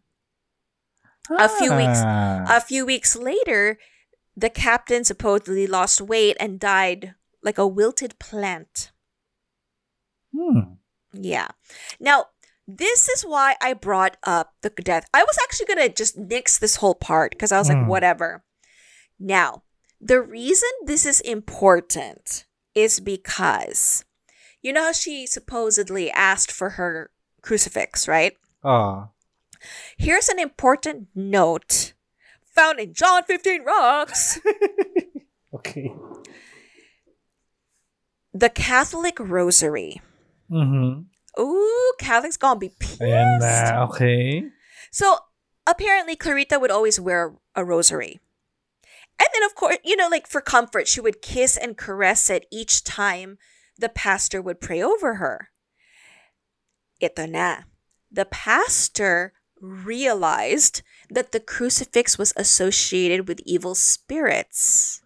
a few weeks- Ah. A few weeks later, the captain supposedly lost weight and died like a wilted plant. Hmm. Yeah. Now, this is why I brought up the death. I was actually going to just nix this whole part because I was like, Mm. whatever. Now, the reason this is important is because you know how she supposedly asked for her crucifix, right? Ah. Here's an important note found in John 15 Rocks. Okay. the Catholic Rosary. Mhm. Ooh, Catholics gonna be uh, pissed. Ayan na. Okay. So apparently, Clarita would always wear a rosary. And then, of course, you know, like for comfort, she would kiss and caress it each time the pastor would pray over her. Ito na. The pastor realized that the crucifix was associated with evil spirits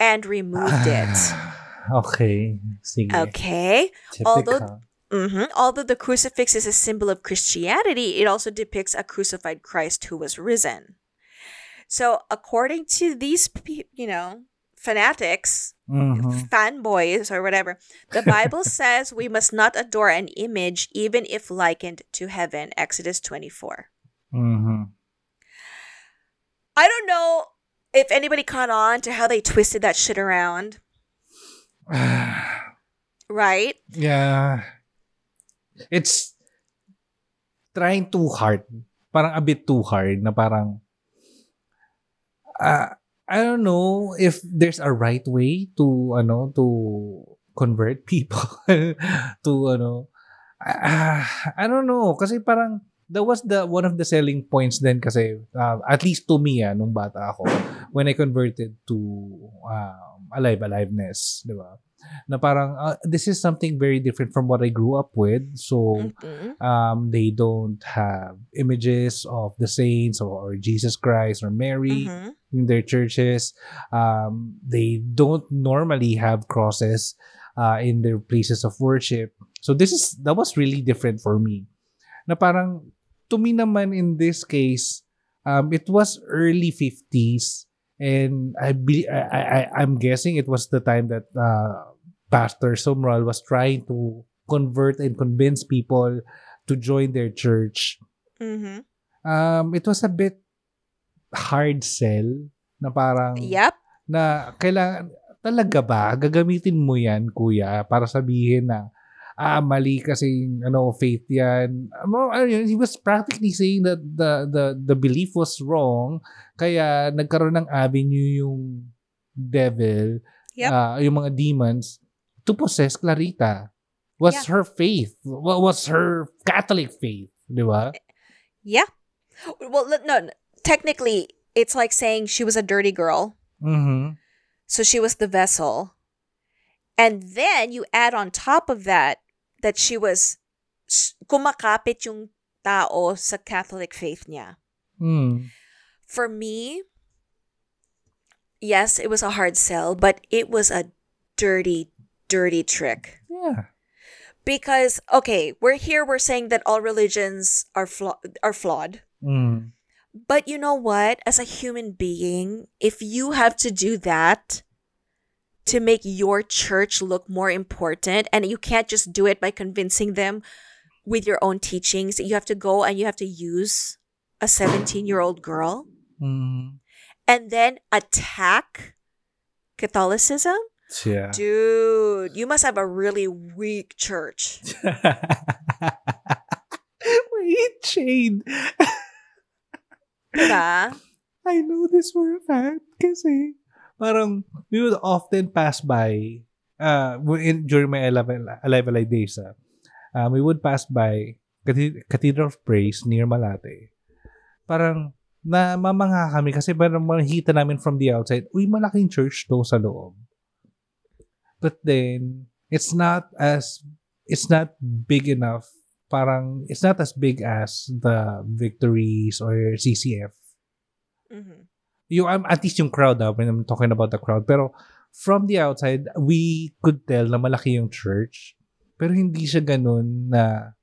and removed it. okay. Sige. Okay. Typical. Although- hmm Although the crucifix is a symbol of Christianity, it also depicts a crucified Christ who was risen. So, according to these, you know, fanatics, Mhm. fanboys, or whatever, the Bible says we must not adore an image even if likened to heaven. Exodus 24. Mhm. I don't know if anybody caught on to how they twisted that shit around, right? yeah. It's trying too hard. Parang a bit too hard na parang ah, I don't know if there's a right way to ano to convert people to ano ah, I don't know kasi parang that was the one of the selling points then kasi uh, at least to me ah, nung bata ako when I converted to um, alive aliveness, 'di ba? Na parang uh, this is something very different from what I grew up with. So Mm-mm. um, they don't have images of the saints or, or Jesus Christ or Mary Mhm. in their churches. Um, they don't normally have crosses uh, in their places of worship. So this is that was really different for me. Na parang to me naman in this case, um, it was early 50s and I, be, I, I I'm guessing it was the time that uh, Pastor Sumral was trying to convert and convince people to join their church Mhm. um, it was a bit hard sell na parang Yep. na kailangan talaga ba gagamitin mo yan kuya para sabihin na ah mali kasi ano faith yan Ano, he was practically saying that the the the belief was wrong kaya nagkaroon ng avenue yung devil Yep. ah, yung mga demons to possess Clarita was Yeah. her faith wa- was her Catholic faith di ba Yeah. Well, l- no, technically, it's like saying she was a dirty girl, mhm so she was the vessel. And then you add on top of that that she was kumakapit yung tao sa Catholic faith niya. Mm. For me, yes, it was a hard sell, but it was a dirty, dirty trick. Yeah. Because okay, we're here. We're saying that all religions are flaw- are flawed. Mm. But you know what? As a human being, if you have to do that to make your church look more important, and you can't just do it by convincing them with your own teachings, you have to go and you have to use a 17 year old girl Mm. and then attack Catholicism? Yeah. Dude, you must have a really weak church. Wait. Diba? I know this for a fact kasi parang we would often pass by uh in, during my Alive, Alive days ah, um, we would pass by Cathedral of Praise near Malate. Parang na mamangha kami kasi parang makikita namin from the outside, uy, malaking church to sa loob. But then, it's not as, it's not big enough. Parang, it's not as big as the Victories or CCF Mhm. yung um, at least yung crowd ah, when I'm talking about the crowd pero from the outside we could tell na malaki yung church pero hindi siya ganun na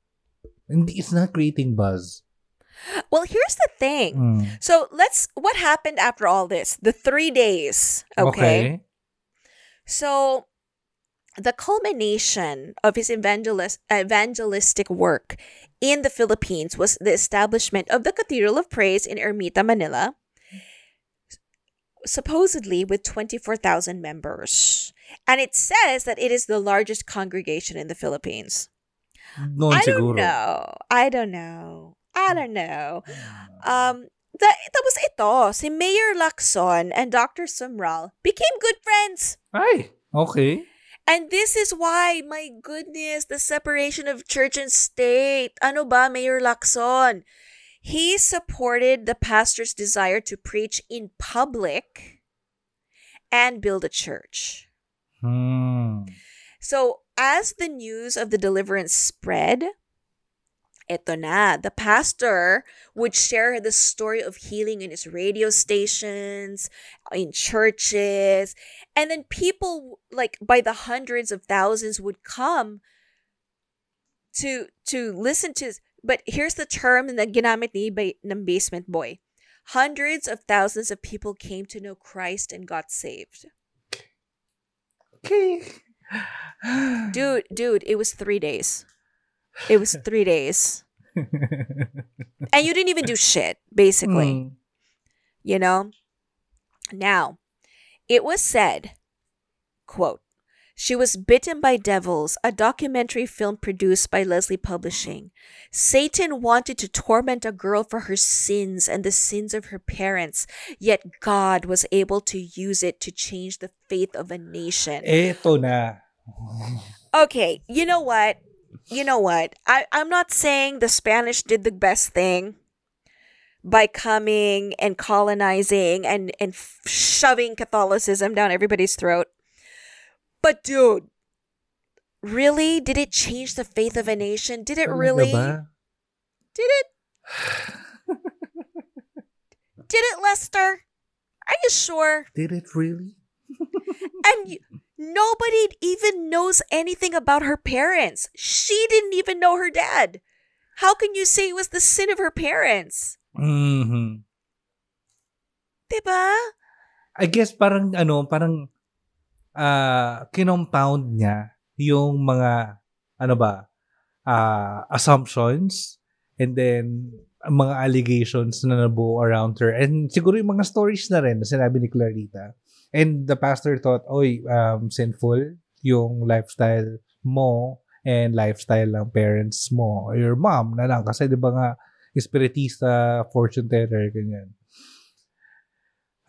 hindi it's not creating buzz Well, here's the thing. Mm. So let's. What happened after all this? The three days. Okay. So, the culmination of his evangelist, evangelistic work in the Philippines was the establishment of the Cathedral of Praise in Ermita, Manila, supposedly with 24,000 members. And it says that it is the largest congregation in the Philippines. noon I siguro don't know. I don't know. I don't know. Um, the, tapos ito, si Mayor Lacson and Dr. Sumrall became good friends. ay okay And this is why, my goodness, the separation of church and state. Ano ba, Mayor Lacson? He supported the pastor's desire to preach in public and build a church. hmm. So, as the news of the deliverance spread, eto na, the pastor would share the story of healing in his radio stations, in churches, and then people like by the hundreds of thousands would come to to listen to but here's the term na ginamit ni ba- ng basement boy. Hundreds of thousands of people came to know Christ and got saved. okay Dude, dude, it was 3 days. It was 3 days. And you didn't even do shit, basically. Mm. You know? Now, it was said, quote, she was bitten by devils, a documentary film produced by LeSEA Publishing. Satan wanted to torment a girl for her sins and the sins of her parents, yet God was able to use it to change the faith of a nation. eto na Okay, you know what? You know what? I, I'm not saying the Spanish did the best thing by coming and colonizing and, and f- shoving Catholicism down everybody's throat. But dude, really? Did it change the faith of a nation? Did it really? Did it? Did it, Lester? Are you sure? did it really And y- nobody even knows anything about her parents. She didn't even know her dad. How can you say it was the sin of her parents? Mhm. Diba? I guess parang ano, parang ah kinompound niya yung mga ano ba, ah assumptions and then mga allegations na nabuo around her and siguro yung mga stories na rin na sinabi ni Clarita. And the pastor thought, oy, um, sinful yung lifestyle mo and lifestyle ng parents mo or your mom na lang. Kasi di ba nga, espiritista, fortune teller, ganyan.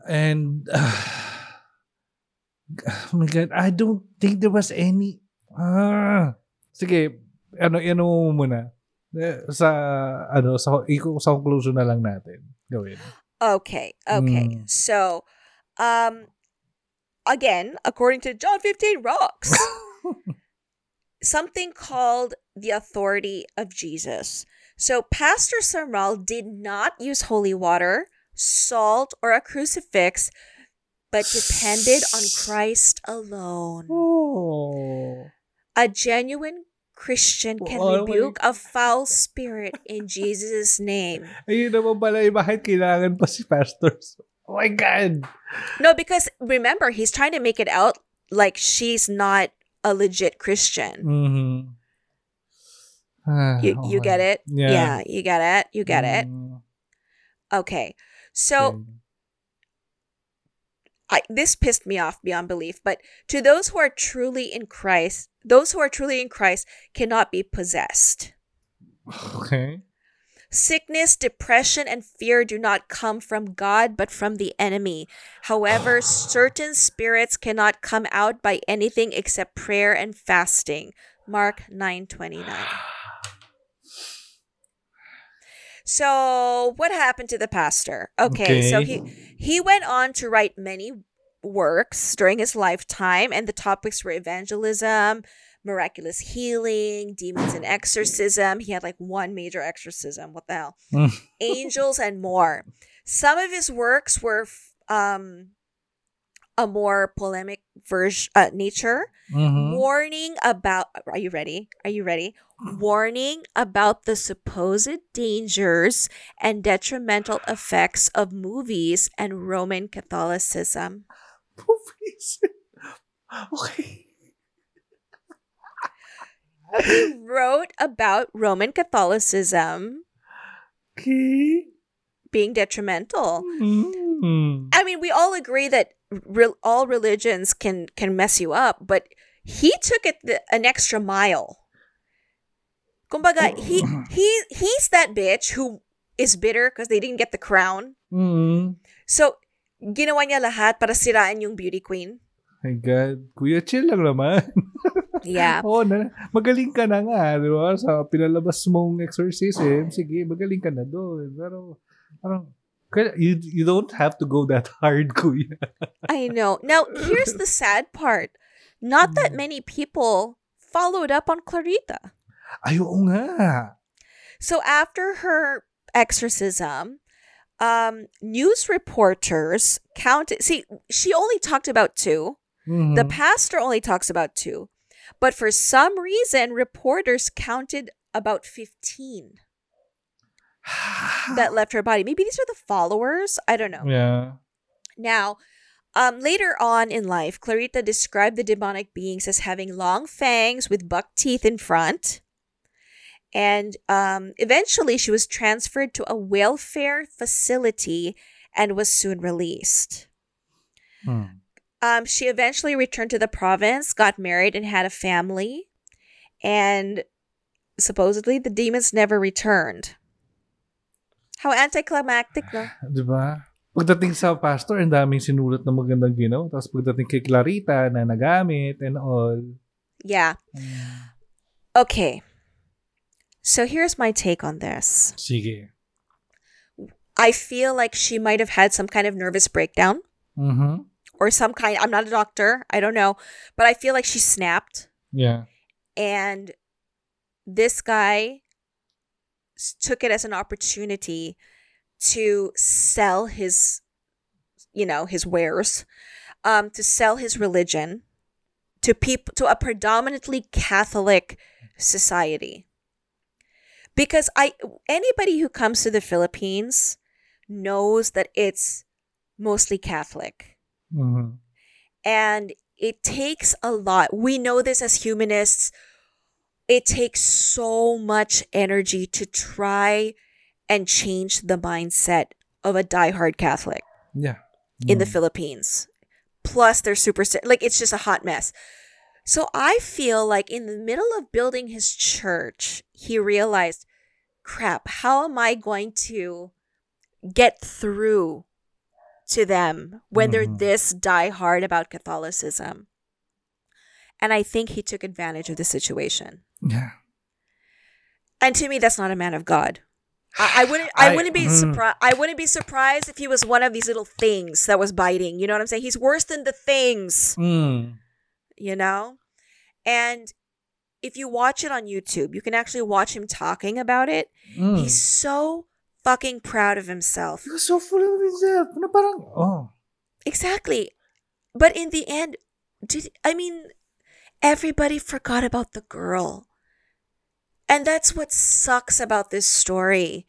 And, oh my God, I don't think there was any, ah, sige, ano, ano mo muna. Eh, Sa, ano, sa, sa conclusion na lang natin. Gawin. Okay, okay. Mm. So, um, again, according to John 15 Rocks, something called the authority of Jesus. So Pastor Sumrall did not use holy water, salt, or a crucifix, but depended on Christ alone. Oh. A genuine Christian can Oh, rebuke a foul spirit in Jesus' name. Ayun naman pala yung bakit kailangan pa si pastors. Oh my God! No, because remember, he's trying to make it out like she's not a legit Christian. Mm-hmm. You you get it? Yeah. you get it. You get it. Mm, Okay. So. I, this pissed me off beyond belief. But to those who are truly in Christ, those who are truly in Christ cannot be possessed. Okay. Sickness, depression, and fear do not come from God, but from the enemy. However, ah. certain spirits cannot come out by anything except prayer and fasting. Mark 9:29. So, what happened to the pastor? Okay, so he he went on to write many works during his lifetime and the topics were evangelism, miraculous healing, demons and exorcism. He had like one major exorcism. What the hell? Mm. Angels and more. Some of his works were um a more polemic version uh, nature Mhm. warning about are you ready are you ready warning about the supposed dangers and detrimental effects of movies and roman catholicism Movies. okay. He wrote about roman catholicism Okay. being detrimental Mm. i mean we all agree that re- all religions can can mess you up but he took it the, an extra mile Kumbaga, he he he's that bitch who is bitter because they didn't get the crown Mm. So, ginawa niya lahat para siraan yung beauty queen. My God. Kuya, chill lang naman. Yeah. Oo, na, magaling ka na nga, di ba? Sa pinalabas mong exorcism, sige, magaling ka na doon. Pero, parang, you, you don't have to go that hard, kuya. I know. Now, here's the sad part. Not that many people followed up on Clarita. Ay, oo nga. So, after her exorcism, um, news reporters counted. See, she only talked about two. Mhm. The pastor only talks about two. But for some reason, reporters counted about 15 that left her body. Maybe these are the followers. I don't know. yeah. Now, um, later on in life, Clarita described the demonic beings as having long fangs with buck teeth in front. And um, eventually, she was transferred to a welfare facility and was soon released. Hmm. Um, she eventually returned to the province, got married, and had a family. And supposedly, the demons never returned. How anticlimactic, no? Di ba? Pagdating sa pastor, ang daming sinulat na magandang ginawa. Tapos pagdating kay Clarita na nagamit and all. Yeah. Okay. So here's my take on this. Sige. I feel like she might have had some kind of nervous breakdown Mm-hmm. Or some kind I'm not a doctor, I don't know, but I feel like she snapped Yeah. and this guy took it as an opportunity to sell his you know, his wares, um to sell his religion to people to a predominantly Catholic society. Because I anybody who comes to the Philippines knows that it's mostly Catholic. Mm-hmm. And it takes a lot. We know this as humanists. It takes so much energy to try and change the mindset of a diehard Catholic Yeah. in the Mm. Philippines. Plus, they're super like it's just a hot mess. So I feel like in the middle of building his church, he realized, crap, how am I going to get through to them when they're Mhm. this diehard about Catholicism? And I think he took advantage of the situation. Yeah. And to me, that's not a man of God. I, I wouldn't. I, I- wouldn't be mm. surprised. I wouldn't be surprised if he was one of these little things that was biting. You know what I'm saying? He's worse than the things. Mm. You know, and if you watch it on YouTube, you can actually watch him talking about it. Mm. He's so fucking proud of himself. He was so full of himself. Na parang, oh. Exactly. But in the end, did I mean everybody forgot about the girl. And that's what sucks about this story.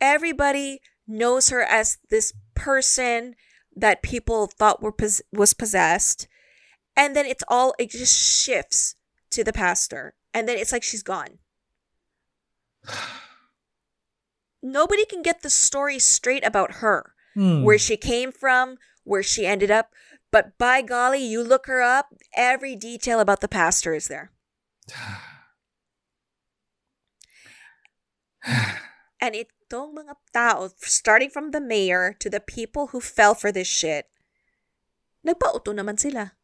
Everybody knows her as this person that people thought were pos- was possessed. And then it's all it just shifts to the pastor. And then it's like she's gone. Nobody can get the story straight about her Hmm. where she came from, where she ended up. But by golly, you look her up, every detail about the pastor is there. And itong mga tao, starting from the mayor to the people who fell for this shit, nagpauto naman sila.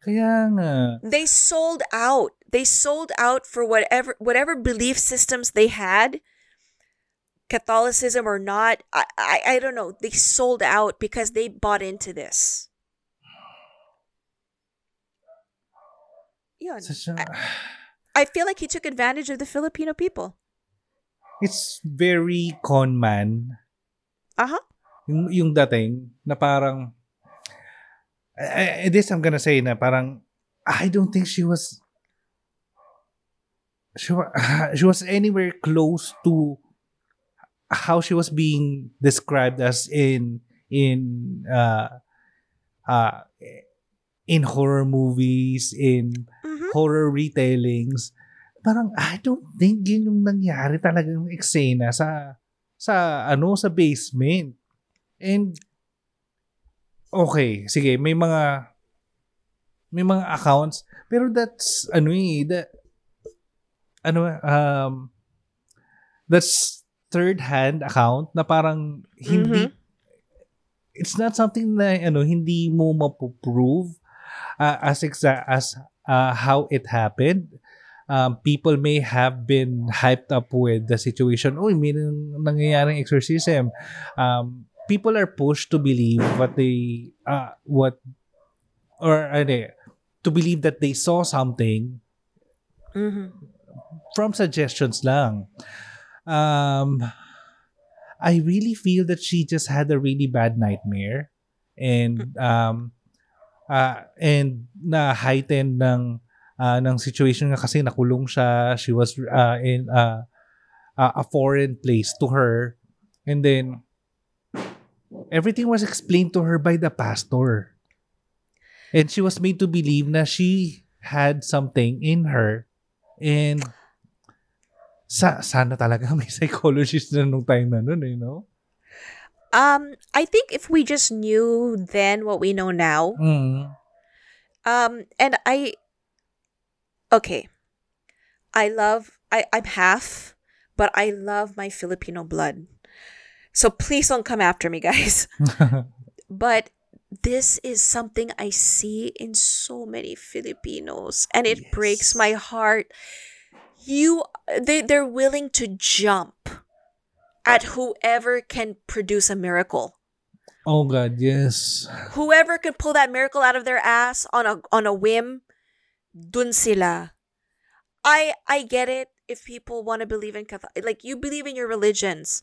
Kaya nga. They sold out. They sold out for whatever whatever belief systems they had, Catholicism or not. I, I I don't know. They sold out because they bought into this. Yun. A- I feel like he took advantage of the Filipino people. it's very con man. Uh huh. Yung, yung dating na parang I, I- this I'm gonna say na parang I don't think she was she, wa- she was anywhere close to how she was being described as in in uh uh in horror movies in Mm-hmm. horror retellings parang I don't think yun yung nangyari talagang eksena sa sa ano sa basement and okay sige may mga may mga accounts pero that's ano eh that ano um that's third hand account na parang hindi it's not something na ano hindi mo mapoprove uh, as exa- as uh, how it happened um, people may have been hyped up with the situation. Uy, may nang- nangyayaring exorcism. Um, people are pushed to believe what they, uh, what, or, ano, to believe that they saw something Mm-hmm. from suggestions lang. Um, I really feel that she just had a really bad nightmare. And um uh, and na heightened ng uh, ng situation nga kasi nakulong siya. She was uh, in uh, uh, a foreign place to her. And then everything was explained to her by the pastor. And she was made to believe na she had something in her. And sa sana talaga may psychologist na nung time na nun, eh, no? Um, I think if we just knew then what we know now, Mm. um, and I, okay, I love, I, I'm half, but I love my Filipino blood. So please don't come after me, guys. but this is something I see in so many Filipinos, and it breaks my heart. You, they, they're willing to jump at whoever can produce a miracle. oh God, yes. Whoever can pull that miracle out of their ass on a on a whim, dun sila. I I get it if people want to believe in Catholic, like you believe in your religions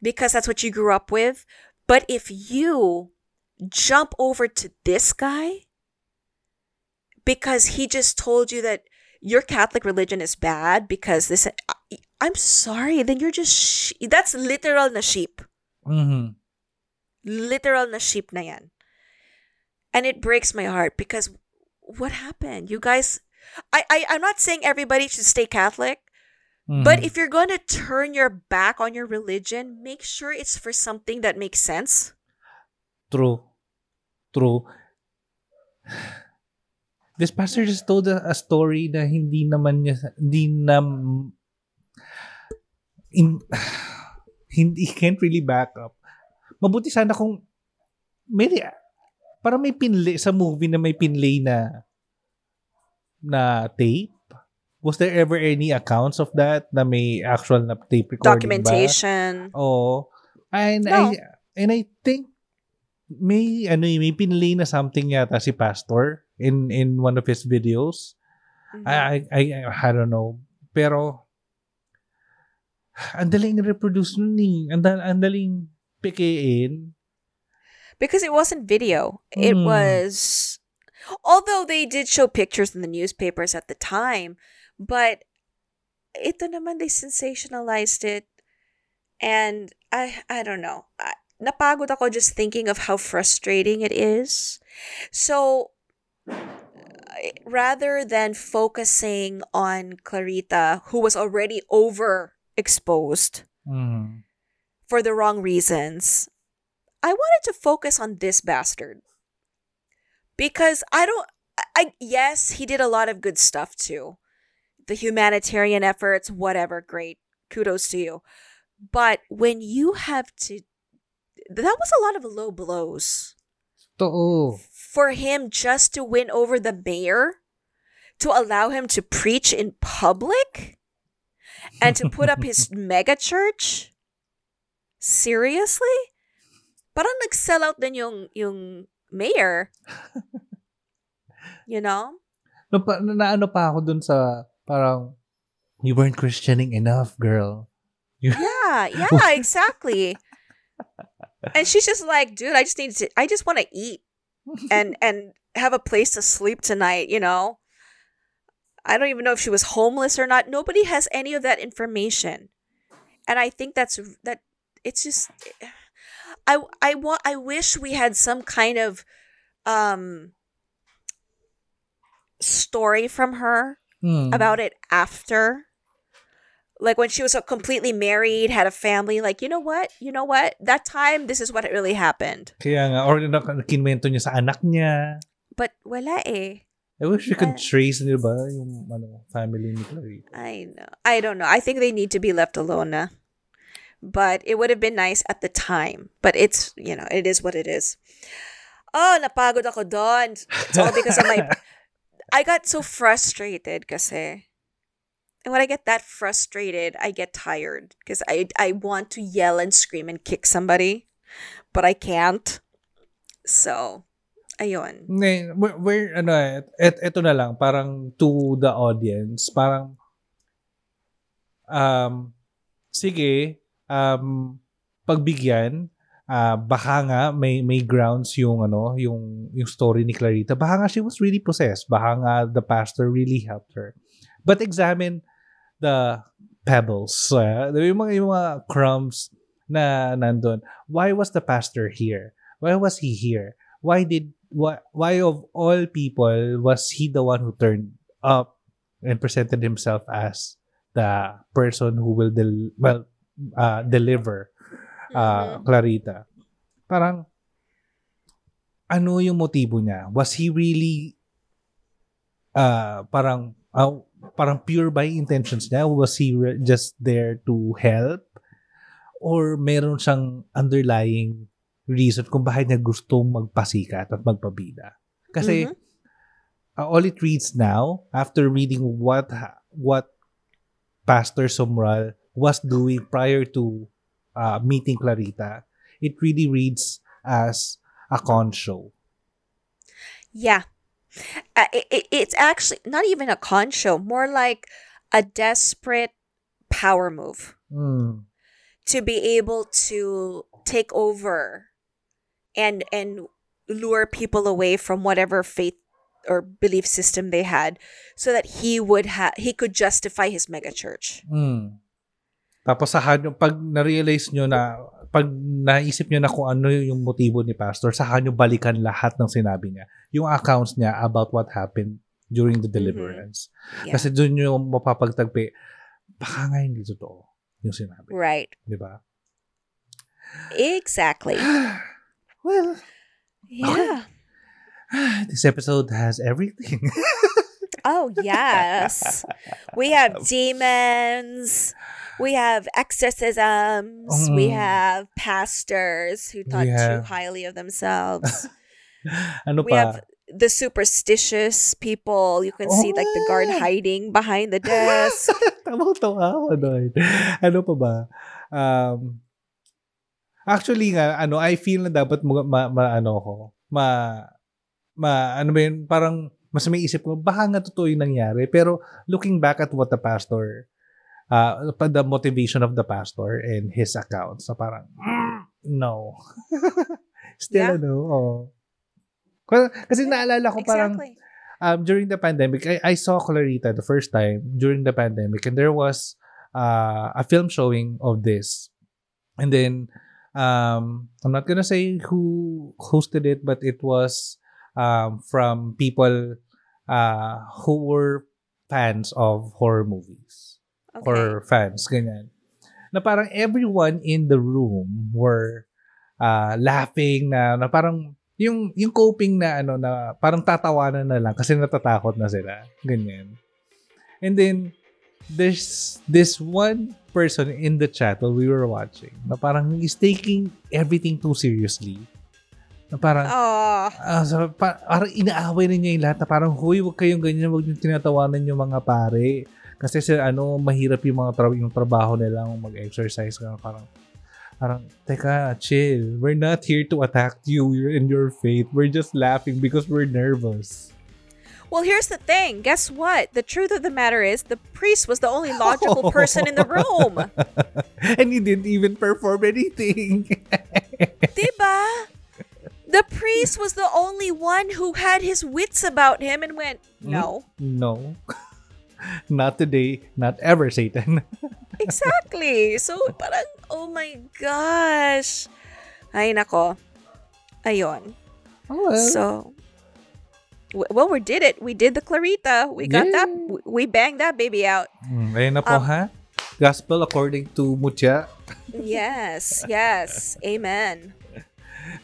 because that's what you grew up with. But if you jump over to this guy because he just told you that your Catholic religion is bad because this, I'm sorry, then you're just sh- that's literal na sheep Mhm. literal na sheep na yan. And it breaks my heart because what happened? You guys, I, I I'm not saying everybody should stay Catholic, but Mhm. if you're going to turn your back on your religion, make sure it's for something that makes sense. True. True. This pastor just told a, a story na hindi naman niya, hindi na, in, hindi, he can't really back up. Mabuti sana kung, may, parang may pinlay, sa movie na may pinlay na, na tape. Was there ever any accounts of that na may actual na tape recording ba? Documentation. Oo. And No. I and I think may ano eh, may pinlay na something yata si pastor in in one of his videos. Mhm. I, I, I, I don't know. Pero, ang daling reproduce nun eh. Ang, ang daling pikein. because it wasn't video. It Mm. was, although they did show pictures in the newspapers at the time, but ito naman they sensationalized it, and I I don't know. I, napagod ako just thinking of how frustrating it is. So rather than focusing on Clarita, who was already overexposed Mm. for the wrong reasons. I wanted to focus on this bastard. Because I don't I yes, he did a lot of good stuff too. The humanitarian efforts, whatever, great. Kudos to you. But when you have to that was a lot of low blows Totoo. for him just to win over the mayor, to allow him to preach in public, and to put up his mega church? Seriously? Parang nag-sell out din yung, yung mayor. You know? No, pa, na, na- ano pa ako dun sa parang you weren't questioning enough, girl. Yeah, yeah, exactly. And she's just like, dude, I just need to I just want to eat and and have a place to sleep tonight, you know? I don't even know if she was homeless or not. Nobody has any of that information. And I think that's that it's just I I want I wish we had some kind of um story from her Hmm. about it after like when she was uh, completely married had a family like you know what? You know what? That time this is what really happened. Kaya nga, or kinwento niya sa anak niya. but wala eh. I wish we could Uh, trace, di ba, yung ano, family ni Clarita. i know. I don't know. I think they need to be left alone na. but it would have been nice at the time. But it's you know it is what it is. Oh napagod ako doon. It's all because of my I got so frustrated kasi. And when I get that frustrated, I get tired because I I want to yell and scream and kick somebody, but I can't. So. Hindi, we're, ano eh, et, eto na lang, parang to the audience, parang, um, sige, um, pagbigyan, ah baka nga may may grounds yung ano yung yung story ni Clarita baka nga she was really possessed baka nga the pastor really helped her but examine the pebbles. Uh, yung mga yung mga crumbs na nandun. Why was the pastor here? Why was he here? Why did why, why of all people was he the one who turned up and presented himself as the person who will del- well uh, deliver uh, Clarita. Parang, ano yung motibo niya? Was he really, uh, parang, uh, parang pure by intentions niya? Was he just there to help? Or meron siyang underlying reason kung bakit niya gustong magpasikat at magpabida? Kasi, Mhm. uh, all it reads now, after reading what ha- what Pastor Somral was doing prior to uh, meeting Clarita, it really reads as a con show. Yeah. Uh, it, it, it's actually not even a con show, more like a desperate power move Mm. to be able to take over and and lure people away from whatever faith or belief system they had so that he would have he could justify his mega church. Mm. Tapos sa hanyo, pag na-realize nyo na, pag naisip nyo na kung ano yung motibo ni Pastor, sa nyo balikan lahat ng sinabi niya. Yung accounts niya about what happened during the deliverance. Yeah. Kasi doon nyo mapapagtagpi, baka nga hindi totoo yung sinabi. Right. Di ba? Exactly. Well, Yeah. this episode has everything. Oh, yes. We have demons. We have exorcisms. We Mhm. have pastors who thought too highly of themselves. ano we pa? have the superstitious people. You can see like the guard Oh. hiding behind the desk. Tawang-tawa ako doon. Ano pa ba? Um, actually nga, ano, I feel na dapat ma, ma, ma- ano ko, ma, ma, ano ba yun, parang mas may isip ko, baka nga totoo yung nangyari. Pero looking back at what the pastor, uh, the motivation of the pastor and his accounts, so parang, mm, no. Still, Yeah. ano, oh. Kasi naalala ko parang, Exactly. um, during the pandemic, I, I saw Clarita the first time during the pandemic, and there was uh, a film showing of this. And then, um, I'm not gonna say who hosted it, but it was um, from people uh, who were fans of horror movies Okay. or fans, ganyan. Na parang everyone in the room were uh, laughing na, na parang yung yung coping na ano na parang tatawanan na lang kasi natatakot na sila. Ganyan. And then there's this one person in the chat while we were watching na parang is taking everything too seriously. Na parang Oh, Ah, so, pa- parang inaaway na niya yung lahat na parang, huy, huwag kayong ganyan, huwag yung tinatawanan yung mga pare. Kasi sa ano, mahirap yung mga tra- yung trabaho nila mag-exercise. Parang, parang, teka, chill. We're not here to attack you in your faith. We're just laughing because we're nervous. well, here's the thing. Guess what? The truth of the matter is, the priest was the only logical person in the room. and he didn't even perform anything. Diba? The priest was the only one who had his wits about him and went, hmm? no. no. not today. Not ever, Satan. Exactly. So, parang, oh my gosh. Ay, nako. Ayun. oh, well. So, well, we did it. We did the Clarita. We got that. Yeah. w- We banged that baby out. Mm, ayun na po, Um, ha? Gospel according to Mucha. Yes, yes. Amen.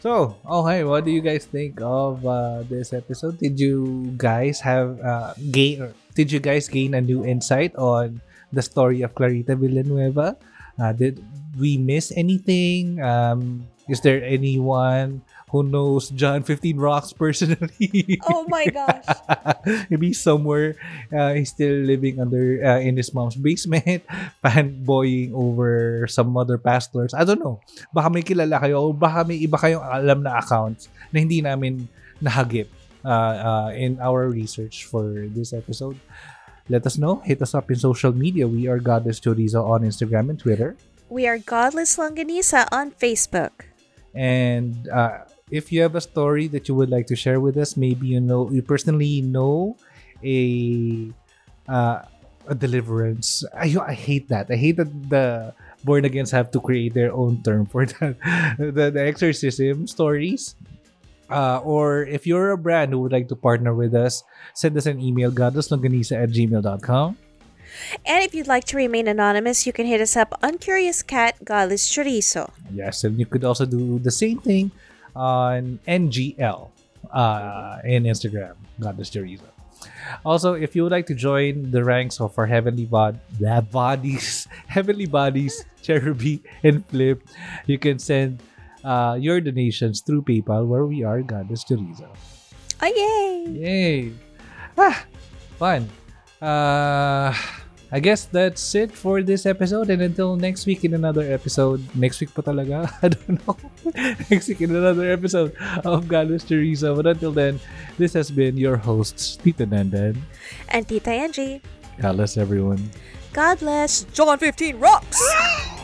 So, okay, what do you guys think of uh, this episode? Did you guys have uh, gain? Did you guys gain a new insight on the story of Clarita Villanueva? Uh, did we miss anything? Um, is there anyone who knows John 15 Rocks personally? Oh my gosh. Maybe somewhere uh, he's still living under uh, in his mom's basement, fanboying over some other pastors. I don't know. Baka may kilala kayo o baka may iba kayong alam na accounts na hindi namin nahagip uh, uh, in our research for this episode. Let us know. Hit us up in social media. We are Godless Chorizo on Instagram and Twitter. We are Godless Longganisa on Facebook. And uh, if you have a story that you would like to share with us, maybe you know you personally know a uh, a deliverance. I I hate that. I hate that the born agains have to create their own term for that. the, the exorcism stories. Uh, or if you're a brand who would like to partner with us, send us an email, godlesslongganisa at gmail.com. And if you'd like to remain anonymous, you can hit us up on Curious Cat Godless Chorizo. Yes, and you could also do the same thing on NGL uh, in Instagram, Godless Chorizo. Also, if you would like to join the ranks of our heavenly bod- bodies, heavenly bodies, Cherubi and Flip, you can send uh, your donations through PayPal, where we are Godless Chorizo. Oh, yay! Yay! Ah, fun. Uh, I guess that's it for this episode. And until next week in another episode, next week pa talaga? I don't know. next week in another episode of Goddess Teresa. But until then, this has been your hosts, Tita Dandan. And Tita Angie. God bless everyone. God bless. John 15 rocks!